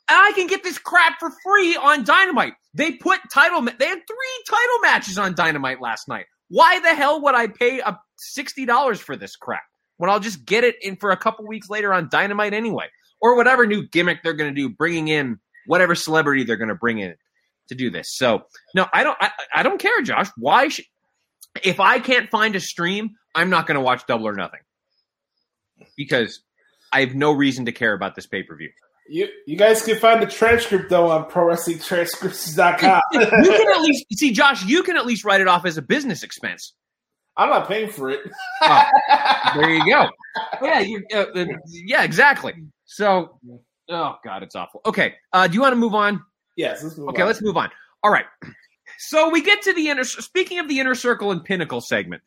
I can get this crap for free on Dynamite. They put title. They had three title matches on Dynamite last night. Why the hell would I pay a sixty dollars for this crap when I'll just get it in for a couple weeks later on Dynamite anyway, or whatever new gimmick they're going to do, bringing in whatever celebrity they're going to bring in to do this. So no, I don't. I, I don't care, Josh. Why? Should, if I can't find a stream, I'm not going to watch Double or Nothing because I have no reason to care about this pay per view. You you guys can find the transcript though on ProWrestlingTranscriptions.com. you can at least see, Josh. You can at least write it off as a business expense. I'm not paying for it. oh, there you go. Yeah, you, uh, uh, yeah, exactly. So, oh god, it's awful. Okay, uh, do you want to move on? Yes. Let's okay, on. let's move on. All right. So we get to the inner. Speaking of the inner circle and pinnacle segment,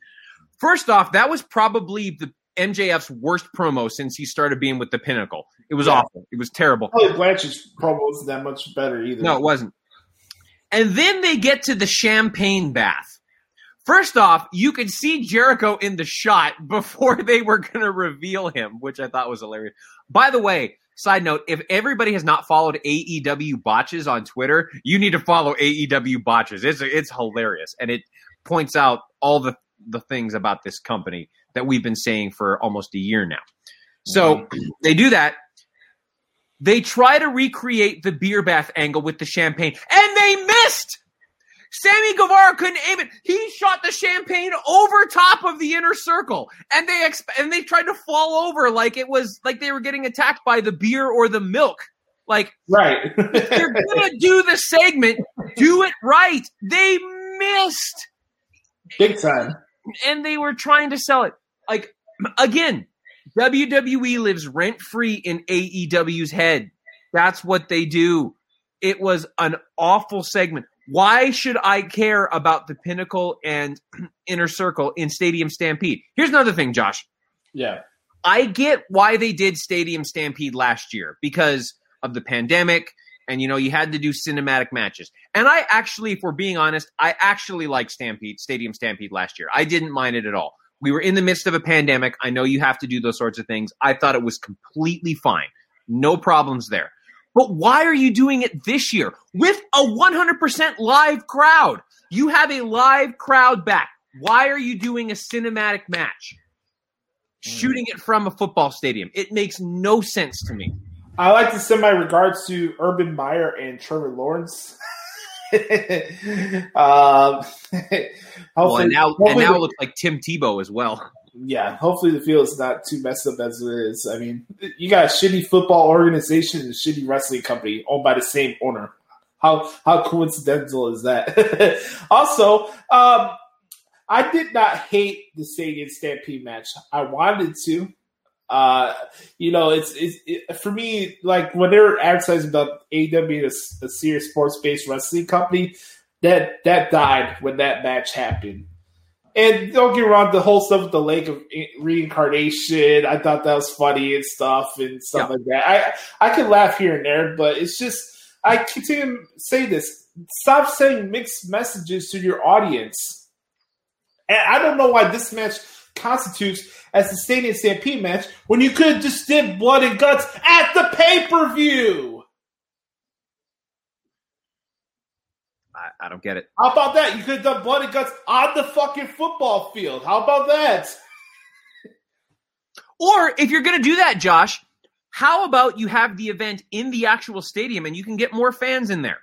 first off, that was probably the MJF's worst promo since he started being with the Pinnacle. It was yeah. awful. It was terrible. Oh, probably Blanchard's promo wasn't that much better either. No, it wasn't. And then they get to the champagne bath. First off, you could see Jericho in the shot before they were going to reveal him, which I thought was hilarious. By the way, side note, if everybody has not followed AEW botches on Twitter, you need to follow AEW botches. It's it's hilarious and it points out all the the things about this company that we've been saying for almost a year now. So mm-hmm. they do that. They try to recreate the beer bath angle with the champagne, and they missed. Sammy Guevara couldn't aim it. He shot the champagne over top of the inner circle, and they exp- and they tried to fall over like it was like they were getting attacked by the beer or the milk. Like, right? if you're gonna do the segment, do it right. They missed big time, and they were trying to sell it like again, WWE lives rent free in AEW's head. That's what they do. It was an awful segment. Why should I care about the pinnacle and inner circle in Stadium Stampede? Here's another thing, Josh. Yeah. I get why they did Stadium Stampede last year because of the pandemic and you know you had to do cinematic matches. And I actually if we're being honest, I actually like Stampede Stadium Stampede last year. I didn't mind it at all. We were in the midst of a pandemic. I know you have to do those sorts of things. I thought it was completely fine. No problems there. But why are you doing it this year with a 100% live crowd? You have a live crowd back. Why are you doing a cinematic match? Shooting it from a football stadium. It makes no sense to me. I like to send my regards to Urban Meyer and Trevor Lawrence. um, Well, and now, and now it looks like Tim Tebow as well. Yeah, hopefully the field is not too messed up as it is. I mean, you got a shitty football organization and a shitty wrestling company owned by the same owner. How how coincidental is that? also, um, I did not hate the Stadium Stampede match. I wanted to. Uh, you know, it's it's it, for me like when they were advertising about AEW being a serious sports based wrestling company, that that died when that match happened. And don't get me wrong, the whole stuff with the lake of reincarnation, I thought that was funny and stuff and stuff like that. I I could laugh here and there, but it's just I continue to say this: stop sending mixed messages to your audience. And I don't know why this match constitutes as the Stadium Stampede match when you could have just did blood and guts at the pay per view. I, don't get it. How about that? You could have done blood and guts on the fucking football field. How about that? Or if you're going to do that, Josh, how about you have the event in the actual stadium and you can get more fans in there?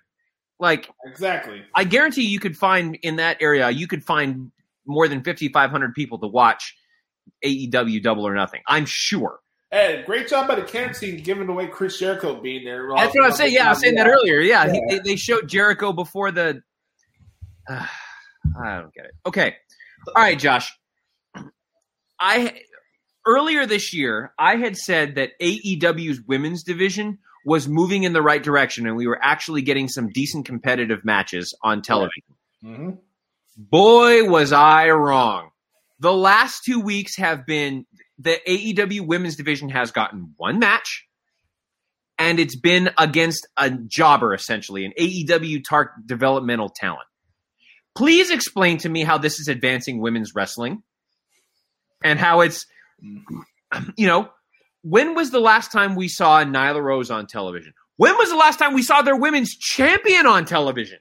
Like, Exactly. I guarantee you could find in that area, you could find more than 5,500 people to watch AEW Double or Nothing. I'm sure. Hey, great job by the camp team giving away Chris Jericho being there. That's what I was saying. Yeah, I was saying that earlier. Yeah, he- Yeah. they, they showed Jericho before the. I don't get it. Okay, all right, Josh. I earlier this year I had said that AEW's women's division was moving in the right direction, and we were actually getting some decent competitive matches on television. hmm Boy, was I wrong. The last two weeks have been the AEW women's division has gotten one match, and it's been against a jobber, essentially, an AEW Dark developmental talent. Please explain to me how this is advancing women's wrestling and how it's, you know, when was the last time we saw Nyla Rose on television? When was the last time we saw their women's champion on television?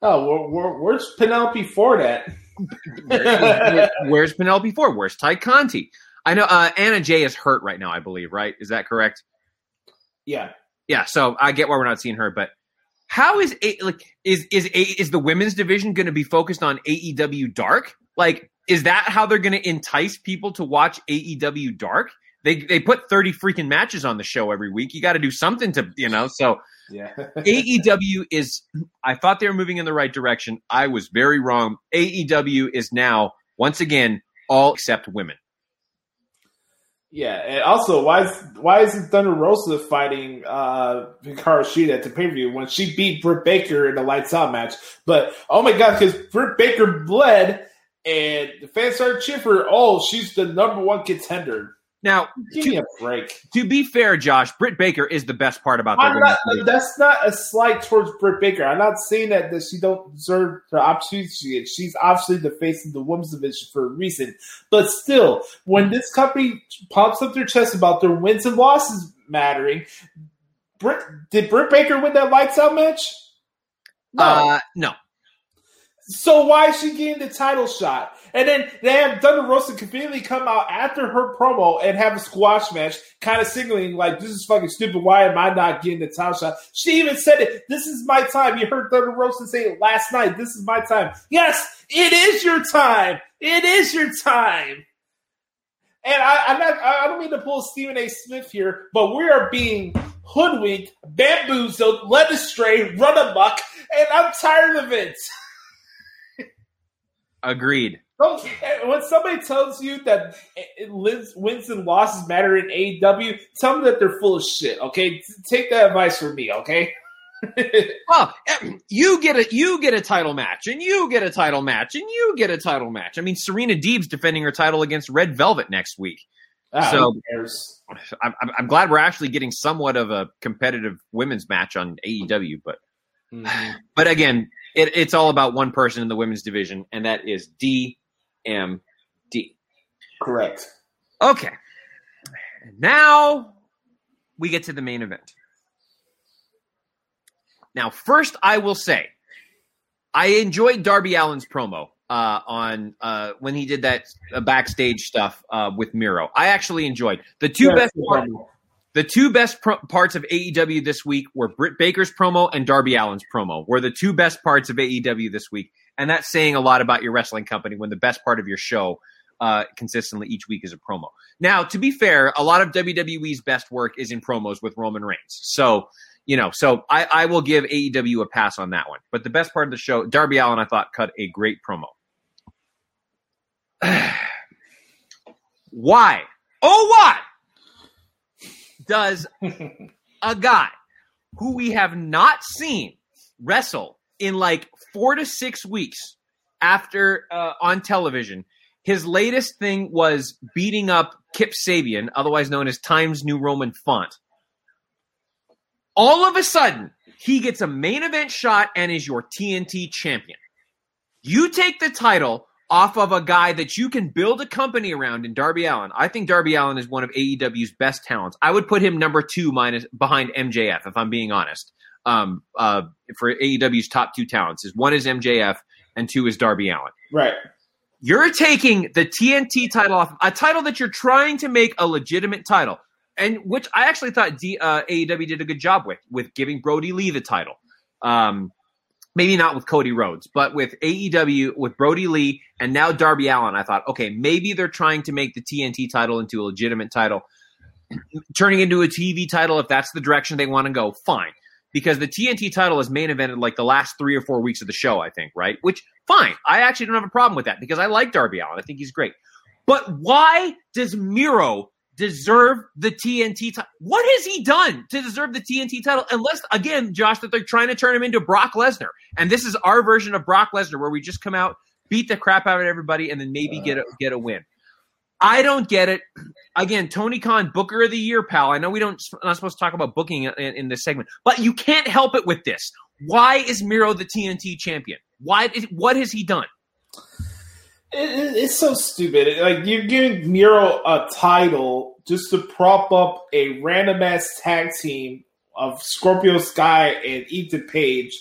Oh, where, where, where's Penelope for that? Where- Where's Penelope Ford? Where's Tay Conti? I know uh, Anna Jay is hurt right now. I believe, right? Is that correct? yeah. Yeah. So I get why we're not seeing her, but how is it like is is a, is the women's division going to be focused on AEW Dark? Like, is that how they're going to entice people to watch AEW Dark? They they put thirty freaking matches on the show every week. You got to do something to you know. So Yeah. AEW is, I thought they were moving in the right direction. I was very wrong. AEW is now, once again, all except women. Yeah. And also, why is why is Thunder Rosa fighting uh Hikaru Shida at the pay per view when she beat Britt Baker in the lights out match? But oh my god, because Britt Baker bled and the fans started cheering for her. Oh, she's the number one contender. Now, Give me a break. to be fair, Josh, Britt Baker is the best part about their I'm women's not, division. that's not a slight towards Britt Baker. I'm not saying that, that she don't deserve the opportunity she gets. She's obviously the face of the women's division for a reason. But still, when this company pumps up their chest about their wins and losses mattering, Britt, did Britt Baker win that lights out match? No. Uh, no. So why is she getting the title shot? And then they have Thunder Rosa conveniently come out after her promo and have a squash match, kind of signaling like, "This is fucking stupid. Why am I not getting the title shot?" She even said it. This is my time. You heard Thunder Rosa say it last night. This is my time. Yes, it is your time. It is your time. And I, not. I don't mean to pull Stephen A. Smith here, but we are being hoodwinked, bamboozled, led astray, run amok, and I'm tired of it. Agreed. When somebody tells you that it lives, wins and losses matter in AEW, tell them that they're full of shit. Okay, take that advice from me. Okay. Well, you get a you get a title match, and you get a title match, and you get a title match. I mean, Serena Deeb's defending her title against Red Velvet next week. Ah, So- I'm, I'm- glad we're actually getting somewhat of a competitive women's match on AEW, but Mhm. but again, it, it's all about one person in the women's division, and that is DMD. Correct. Okay, now we get to the main event. Now, first, I will say, I enjoyed Darby Allin's promo uh, on uh, when he did that uh, backstage stuff uh, with Miro. I actually enjoyed the two Yeah, best part-. The two best pro- parts of AEW this week were Britt Baker's promo and Darby Allin's promo. Were the two best parts of AEW this week, and that's saying a lot about your wrestling company when the best part of your show uh, consistently each week is a promo. Now, to be fair, a lot of WWE's best work is in promos with Roman Reigns. So, you know, so I, I will give AEW a pass on that one. But the best part of the show, Darby Allin, I thought cut a great promo. why? Oh, why does a guy who we have not seen wrestle in like four to six weeks after uh, on television. His latest thing was beating up Kip Sabian, otherwise known as Times New Roman Font. All of a sudden, he gets a main event shot and is your TNT champion. You take the title off of a guy that you can build a company around in Darby Allin. I think Darby Allin is one of AEW's best talents. I would put him number two minus behind MJF, if I'm being honest. Um, uh, for AEW's top two talents, is one is MJF and two is Darby Allin. Right. You're taking the TNT title off a title that you're trying to make a legitimate title, and which I actually thought D, uh, AEW did a good job with with giving Brodie Lee the title. Um, maybe not with Cody Rhodes, but with AEW with Brodie Lee and now Darby Allin. I thought, okay, maybe they're trying to make the TNT title into a legitimate title, turning into a TV title if that's the direction they want to go. Fine because the TNT title is main evented like the last three or four weeks of the show, I think, right? Which, fine. I actually don't have a problem with that because I like Darby Allin. I think he's great. But why does Miro deserve the TNT title? What has he done to deserve the TNT title? Unless, again, Josh, that they're trying to turn him into Brock Lesnar. And this is our version of Brock Lesnar where we just come out, beat the crap out of everybody, and then maybe get a, get a win. I don't get it. Again, Tony Khan, Booker of the Year, pal. I know we don't not supposed to talk about booking in, in this segment, but you can't help it with this. Why is Miro the TNT champion? Why? Is, what has he done? It, it- it's so stupid. Like you're giving Miro a title just to prop up a random ass tag team of Scorpio Sky and Ethan Page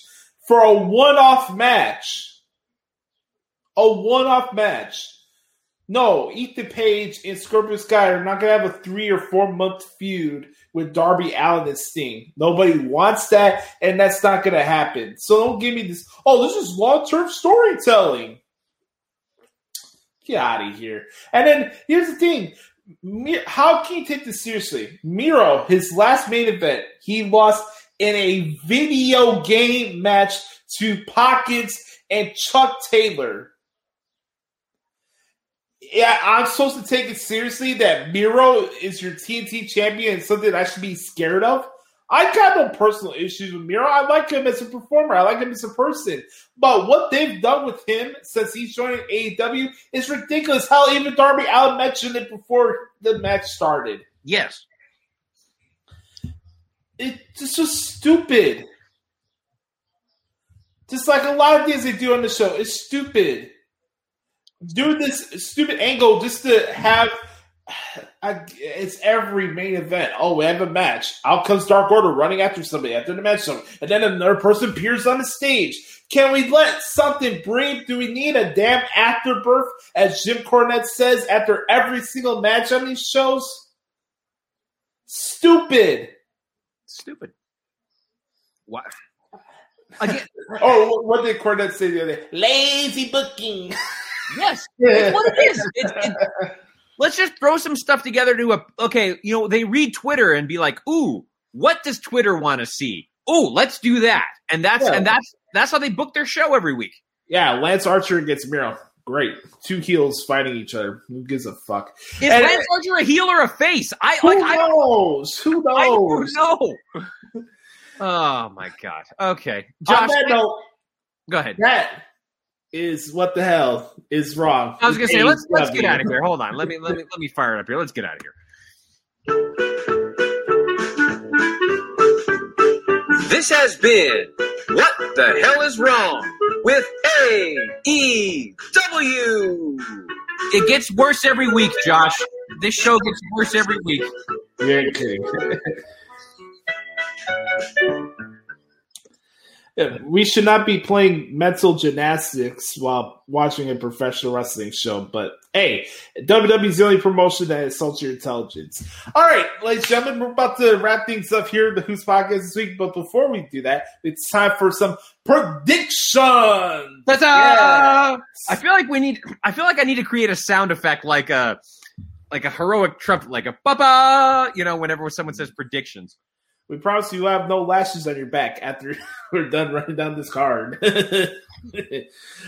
for a one off match. A one off match. No, Ethan Page and Scorpio Sky are not gonna have a three or four month feud with Darby Allin and Sting. Nobody wants that, and that's not gonna happen. So don't give me this. Oh, this is long term storytelling. Get out of here. And then here's the thing. How can you take this seriously? Miro, his last main event, he lost in a video game match to Pockets and Chuck Taylor. Yeah, I'm supposed to take it seriously that Miro is your TNT champion and something I should be scared of? I got no personal issues with Miro. I like him as a performer. I like him as a person. But what they've done with him since he's joining AEW is ridiculous. How even Darby Allin mentioned it before the match started. Yes. It's just stupid. Just like a lot of things they do on the show, it's stupid. Do this stupid angle just to have. I, it's every main event. Oh, we have a match. Out comes Dark Order running after somebody after the match, somebody. and then another person appears on the stage. Can we let something breathe? Do we need a damn afterbirth, as Jim Cornette says after every single match on these shows? Stupid. Stupid. What? Again, Oh, what did Cornette say the other day? Lazy booking. yes. It's what it is. It's, it, let's just throw some stuff together to a okay. You know, they read Twitter and be like, "Ooh, what does Twitter want to see? Ooh, let's do that." And that's Yeah. and that's that's how they book their show every week. Yeah, Lance Archer against Miro. Great. Two heels fighting each other. Who gives a fuck? Is And- Lance Archer a heel or a face? I Who like. I don't, knows? Who I don't knows? know. Oh my god. Okay, On Josh, that note, go ahead. that is what the hell is wrong. I was gonna say let's let's get out of here. Hold on. Let me let me let me fire it up here. Let's get out of here. This has been What the Hell is Wrong with AEW. It gets worse every week, Josh. This show gets worse every week. You ain't kidding. Yeah, we should not be playing mental gymnastics while watching a professional wrestling show. But hey, WWE is the only promotion that insults your intelligence. All right, ladies and gentlemen, we're about to wrap things up here the Hoots Podcast this week. But before we do that, it's time for some predictions. Ta-da! I feel like we need. I feel like I need to create a sound effect like a like a heroic trumpet, like a ba ba You know, whenever someone says predictions. We promise you will have no lashes on your back after we're done running down this card.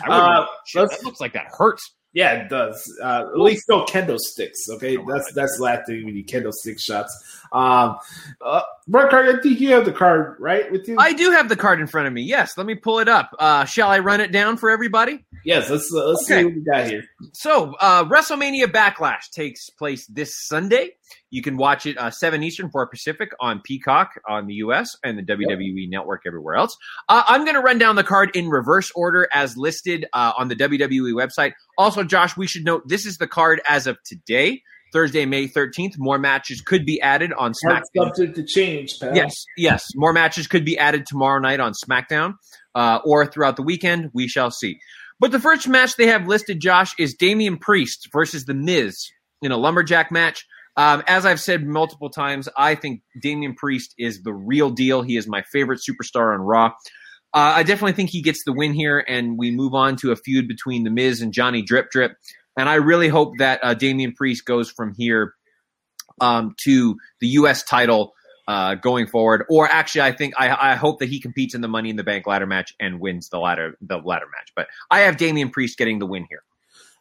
Uh, that looks like that hurts. yeah, it does. Uh, at least no kendo sticks. Okay, that's that's the last thing we need kendo stick shots. Um, uh, Mark, I think you have the card right with you. I do have the card in front of me. Yes, let me pull it up. Uh, shall I run it down for everybody? yes, let's uh, let's Okay. see what we got here. So, uh, WrestleMania Backlash takes place this Sunday. You can watch it uh, 7 Eastern, 4 Pacific on Peacock on the US and the WWE Network everywhere else. Uh, I'm going to run down the card in reverse order as listed uh, on the WWE website. Also, Josh, we should note this is the card as of today, Thursday, May 13th. More matches could be added on SmackDown. subject to change, pal. Yes, yes. More matches could be added tomorrow night on SmackDown uh, or throughout the weekend. We shall see. But the first match they have listed, Josh, is Damian Priest versus The Miz in a lumberjack match. Um, as I've said multiple times, I think Damian Priest is the real deal. He is my favorite superstar on Raw. Uh, I definitely think he gets the win here, and we move on to a feud between The Miz and Johnny Drip Drip. And I really hope that uh, Damian Priest goes from here um, to the U.S. title uh, going forward. Or actually, I think I, I hope that he competes in the Money in the Bank ladder match and wins the ladder the ladder match. But I have Damian Priest getting the win here.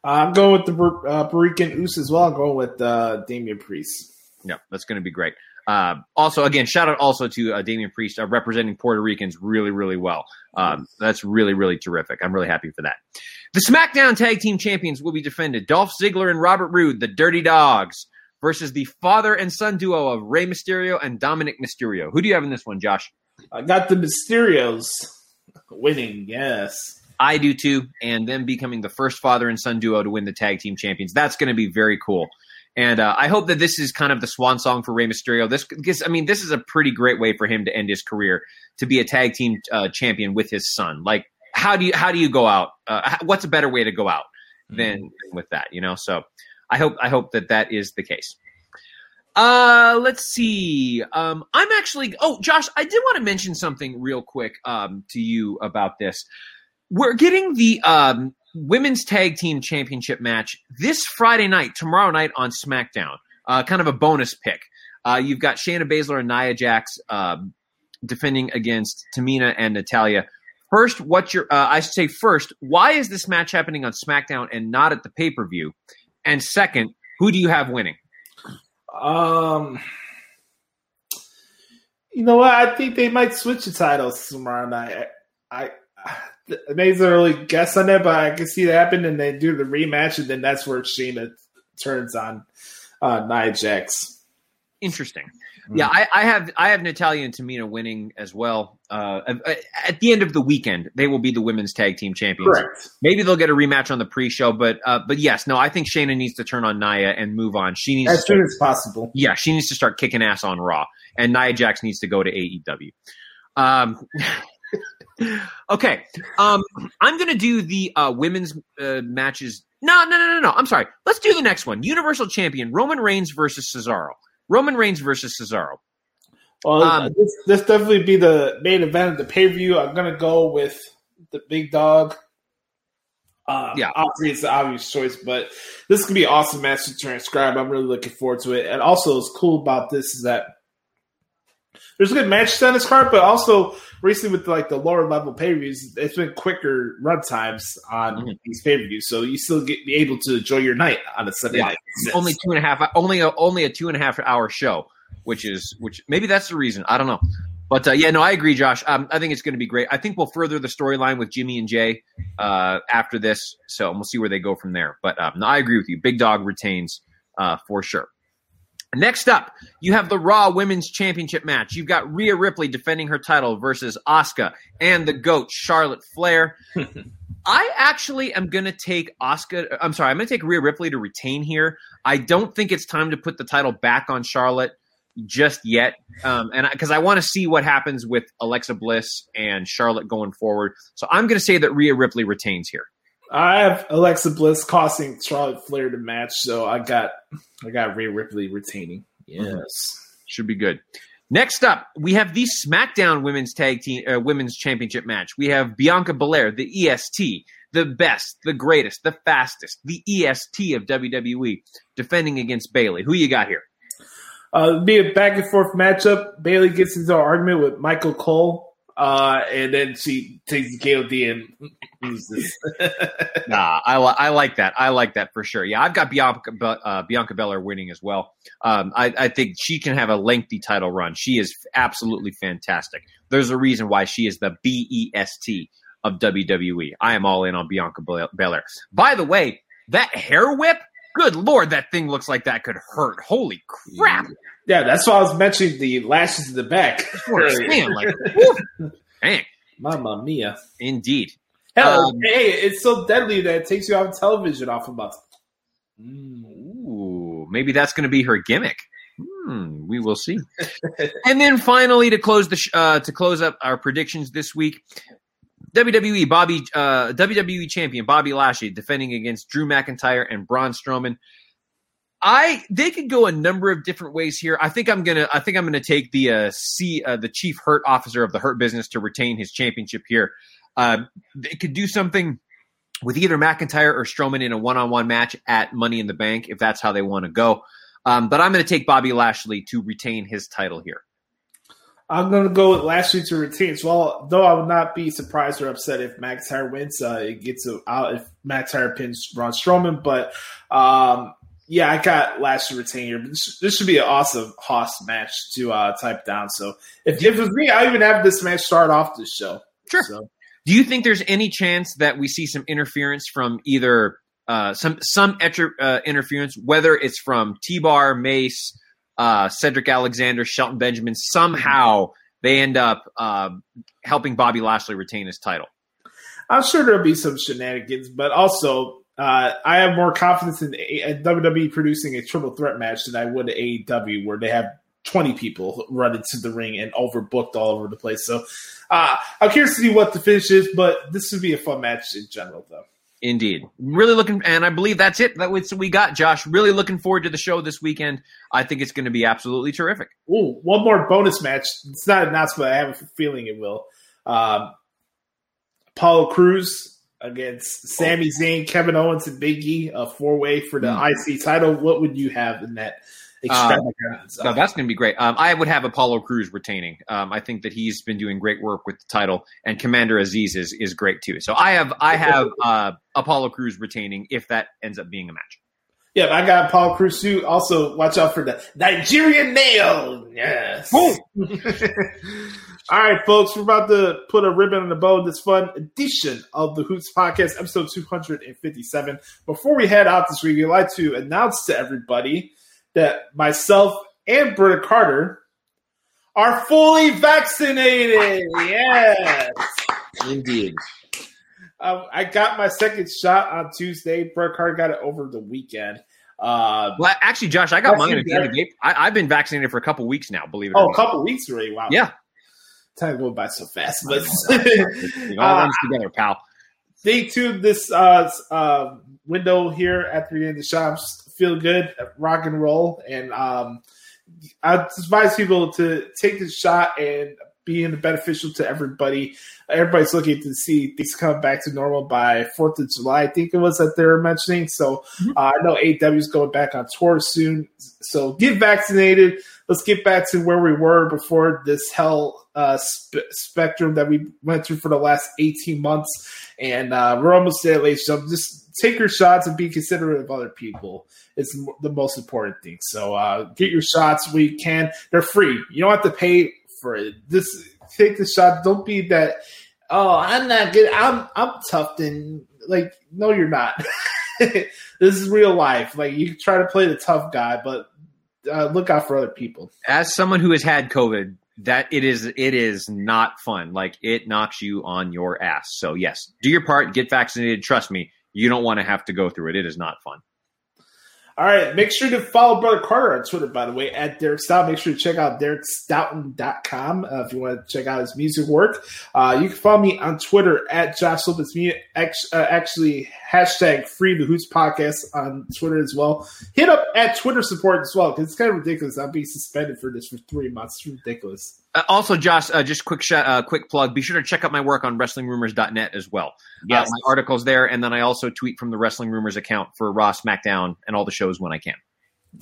I'm going with the uh, Barikan Us as well. I'm going with uh, Damian Priest. Yeah, that's going to be great. Uh, also, again, shout out also to uh, Damian Priest uh, representing Puerto Ricans really, really well. Um, that's really, really terrific. I'm really happy for that. The SmackDown Tag Team Champions will be defended: Dolph Ziggler and Robert Roode, the Dirty Dogs, versus the father and son duo of Rey Mysterio and Dominic Mysterio. Who do you have in this one, Josh? I got the Mysterios winning. Yes. I do too, and them becoming the first father and son duo to win the tag team champions. That's going to be very cool. And uh, I hope that this is kind of the swan song for Rey Mysterio. This, I mean, this is a pretty great way for him to end his career to be a tag team uh, champion with his son. Like, how do you how do you go out? Uh, what's a better way to go out than, than with that? You know, so I hope I hope that that is the case. Uh, let's see. Um, I'm actually. Oh, Josh, I did want to mention something real quick um, to you about this. We're getting the um, women's tag team championship match this Friday night, tomorrow night on SmackDown. Uh, kind of a bonus pick. Uh, you've got Shayna Baszler and Nia Jax um, defending against Tamina and Natalya. First, what's your? Uh, I should say first, why is this match happening on SmackDown and not at the pay per view? And second, who do you have winning? Um, you know what? I think they might switch the titles tomorrow night. I, I it makes a really guess on that, but I can see that happen, and they do the rematch, and then that's where Shayna turns on uh, Nia Jax. Interesting. Yeah, I, I have I have Natalya and Tamina winning as well. Uh, at- at the end of the weekend, they will be the women's tag team champions. Correct. Maybe they'll get a rematch on the pre-show, but uh, but yes, no, I think Shayna needs to turn on Nia and move on. She needs, As to soon start, as possible. yeah, she needs to start kicking ass on Raw, and Nia Jax needs to go to AEW. Um, okay, um, I'm gonna do the uh, women's uh, matches. No, no, no, no, no. I'm sorry. Let's do the next one. Universal Champion Roman Reigns versus Cesaro. Roman Reigns versus Cesaro. Well, Um, this, this definitely be the main event of the pay per view. I'm gonna go with the big dog. Uh, Yeah. obviously it's the obvious choice, but this could be an awesome match to transcribe. I'm really looking forward to it. And also, what's cool about this is that there's a good matches on this card, but also recently with like the lower level pay per views, it's been quicker run times on Mhm. these pay per views, so you still get be able to enjoy your night on a Sunday Yeah. night. only two and a half only a, only a two and a half hour show which is which maybe that's the reason i don't know but uh, yeah no i agree josh um, i think it's going to be great i think we'll further the storyline with jimmy and jay uh, after this so we'll see where they go from there but um, no, i agree with you big dog retains uh, for sure Next up, you have the Raw Women's Championship match. You've got Rhea Ripley defending her title versus Asuka and the GOAT Charlotte Flair. I actually am going to take Asuka. I'm sorry, I'm going to take Rhea Ripley to retain here. I don't think it's time to put the title back on Charlotte. just yet, um, and because I, I want to see what happens with Alexa Bliss and Charlotte going forward. So I'm going to say that Rhea Ripley retains here. I have Alexa Bliss costing Charlotte Flair to match, so I got I got Rhea Ripley retaining. Yes, should be good. Next up, we have the SmackDown Women's Tag Team uh, Women's Championship match. We have Bianca Belair, the EST, the best, the greatest, the fastest, the EST of WWE, defending against Bayley. Who you got here? Uh, be a back and forth matchup. Bayley gets into an argument with Michael Cole, uh, and then she takes the KOD and loses. nah, I, li- I like that. I like that for sure. Yeah, I've got Bianca uh, Bianca Belair winning as well. Um, I, I think she can have a lengthy title run. She is absolutely fantastic. There's a reason why she is the BEST of WWE. I am all in on Bianca Belair. By the way, that hair whip Good lord, that thing looks like that could hurt. Holy crap! Yeah, that's why I was mentioning the lashes in the back. Damn, like, dang, mamma mia! Indeed. Hell, um, hey, it's so deadly that it takes you off television off a month. Mm. Ooh, maybe that's going to be her gimmick. Hmm, we will see. and then finally, to close the sh- uh, to close up our predictions this week, WWE Bobby uh, WWE champion Bobby Lashley defending against Drew McIntyre and Braun Strowman. I they could go a number of different ways here. I think I'm gonna I think I'm gonna take the uh, C uh, the chief hurt officer of the hurt business to retain his championship here. Uh, they could do something with either McIntyre or Strowman in a one on one match at Money in the Bank if that's how they want to go. Um, but I'm going to take Bobby Lashley to retain his title here. I'm going to go with Lashley to retain. So, well, though I would not be surprised or upset if McIntyre wins, uh, it gets out if McIntyre pins Braun Strowman. But um, yeah, I got Lashley retain here. This, this, should be an awesome Hoss match to uh, type down. So if, if it was me, I even have this match start off the show. Sure. So. Do you think there's any chance that we see some interference from either uh, some some uh, interference, whether it's from T Bar, Mace, uh, Cedric Alexander, Shelton Benjamin, somehow they end up uh, helping Bobby Lashley retain his title. I'm sure there'll be some shenanigans, but also uh, I have more confidence in WWE producing a triple threat match than I would AEW, where they have 20 people run into the ring and overbooked all over the place. So uh, I'm curious to see what the finish is, but this would be a fun match in general, though. Indeed. Really looking, and I believe that's it. That was we got, Josh. Really looking forward to the show this weekend. I think it's going to be absolutely terrific. Ooh, one more bonus match. It's not announced, but I have a feeling it will. Um, Apollo Crews against Sami Zayn, Kevin Owens, and Big E, a four way for the mm. IC title. What would you have in that? Extravaganza. No, that's going to be great. Um, I would have Apollo Crews retaining. Um, I think that he's been doing great work with the title, and Commander Azeez is is great too. So I have I have uh, Apollo Crews retaining if that ends up being a match. Yeah, I got Apollo Crews too. Also, watch out for the Nigerian nail. Yes. All right, folks, we're about to put a ribbon on the bow of this fun edition of the Hoots Podcast, episode 257. Before we head out this week, we'd like to announce to everybody that myself and Brother Carter are fully vaccinated. Yes. Indeed. Um, I got my second shot on Tuesday. Brother Carter got it over the weekend. Uh, well, actually, Josh, I got mine at the end of the I, have been vaccinated for a couple weeks now. Believe it. Or not. Oh, a couple weeks already. Wow. Yeah. Time going by so fast, but it all runs uh, together, pal. Stay tuned. This uh, uh, window here at the end of the shops feel good, rock and roll, and um, I advise people to take the shot and being beneficial to everybody. Everybody's looking to see things come back to normal by Fourth of July. I think it was that they were mentioning. So mm-hmm. uh, I know AW is going back on tour soon. So get vaccinated. Let's get back to where we were before this hell uh, sp- spectrum that we went through for the last 18 months. And uh, we're almost there, ladies and gentlemen. Just take your shots and be considerate of other people. It's the most important thing. So uh, get your shots where you can. They're free. You don't have to pay for it. Just take the shot. Don't be that. Oh, I'm not good. I'm I'm tough. Then like, no, you're not. this is real life. Like you try to play the tough guy, but uh, look out for other people. As someone who has had COVID, that it is it is not fun. Like it knocks you on your ass. So yes, do your part. Get vaccinated. Trust me, you don't want to have to go through it. It is not fun. All right, make sure to follow Brother Carter on Twitter, by the way, at Derek Stout. Make sure to check out DerekStoughton.com uh, if you want to check out his music work. Uh, you can follow me on Twitter at Josh Lopez Media. Uh, actually, hashtag Free the Hoots Podcast on Twitter as well. Hit up at Twitter support as well because it's kind of ridiculous. I'm being suspended for this for three months. It's ridiculous. Uh, also, Josh, uh, just quick sh- uh, quick plug. Be sure to check out my work on WrestlingRumors.net as well. Yes. Uh, my articles there, and then I also tweet from the Wrestling Rumors account for Raw, SmackDown, and all the shows when I can.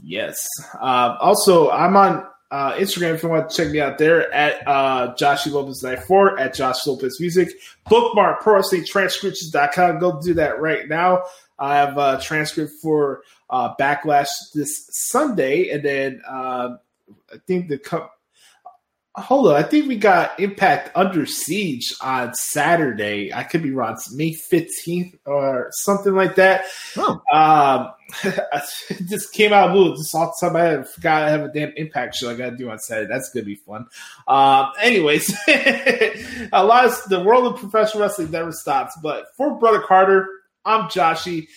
Yes. Uh, also, I'm on uh, Instagram if you want to check me out there at uh, Josh Lopez 94 at Josh Lopez Music. Bookmark Pro Wrestling Transcriptions.com. Go do that right now. I have a transcript for uh, Backlash this Sunday, and then uh, I think the co- hold on. I think we got Impact Under Siege on Saturday. I could be wrong. It's May 15th or something like that. Oh. Um, it just came out of blue. Just off the top of my head, I forgot I have a damn Impact show I got to do on Saturday. That's going to be fun. Um, anyways, a lot of the world of professional wrestling never stops. But for Brother Carter, I'm Joshie.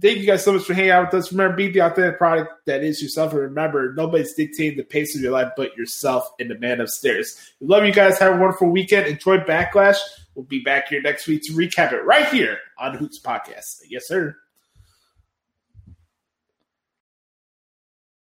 Thank you guys so much for hanging out with us. Remember, be the authentic product that is yourself. And remember, nobody's dictating the pace of your life but yourself and the man upstairs. We love you guys. Have a wonderful weekend. Enjoy Backlash. We'll be back here next week to recap it right here on Hoots Podcast. Yes, sir.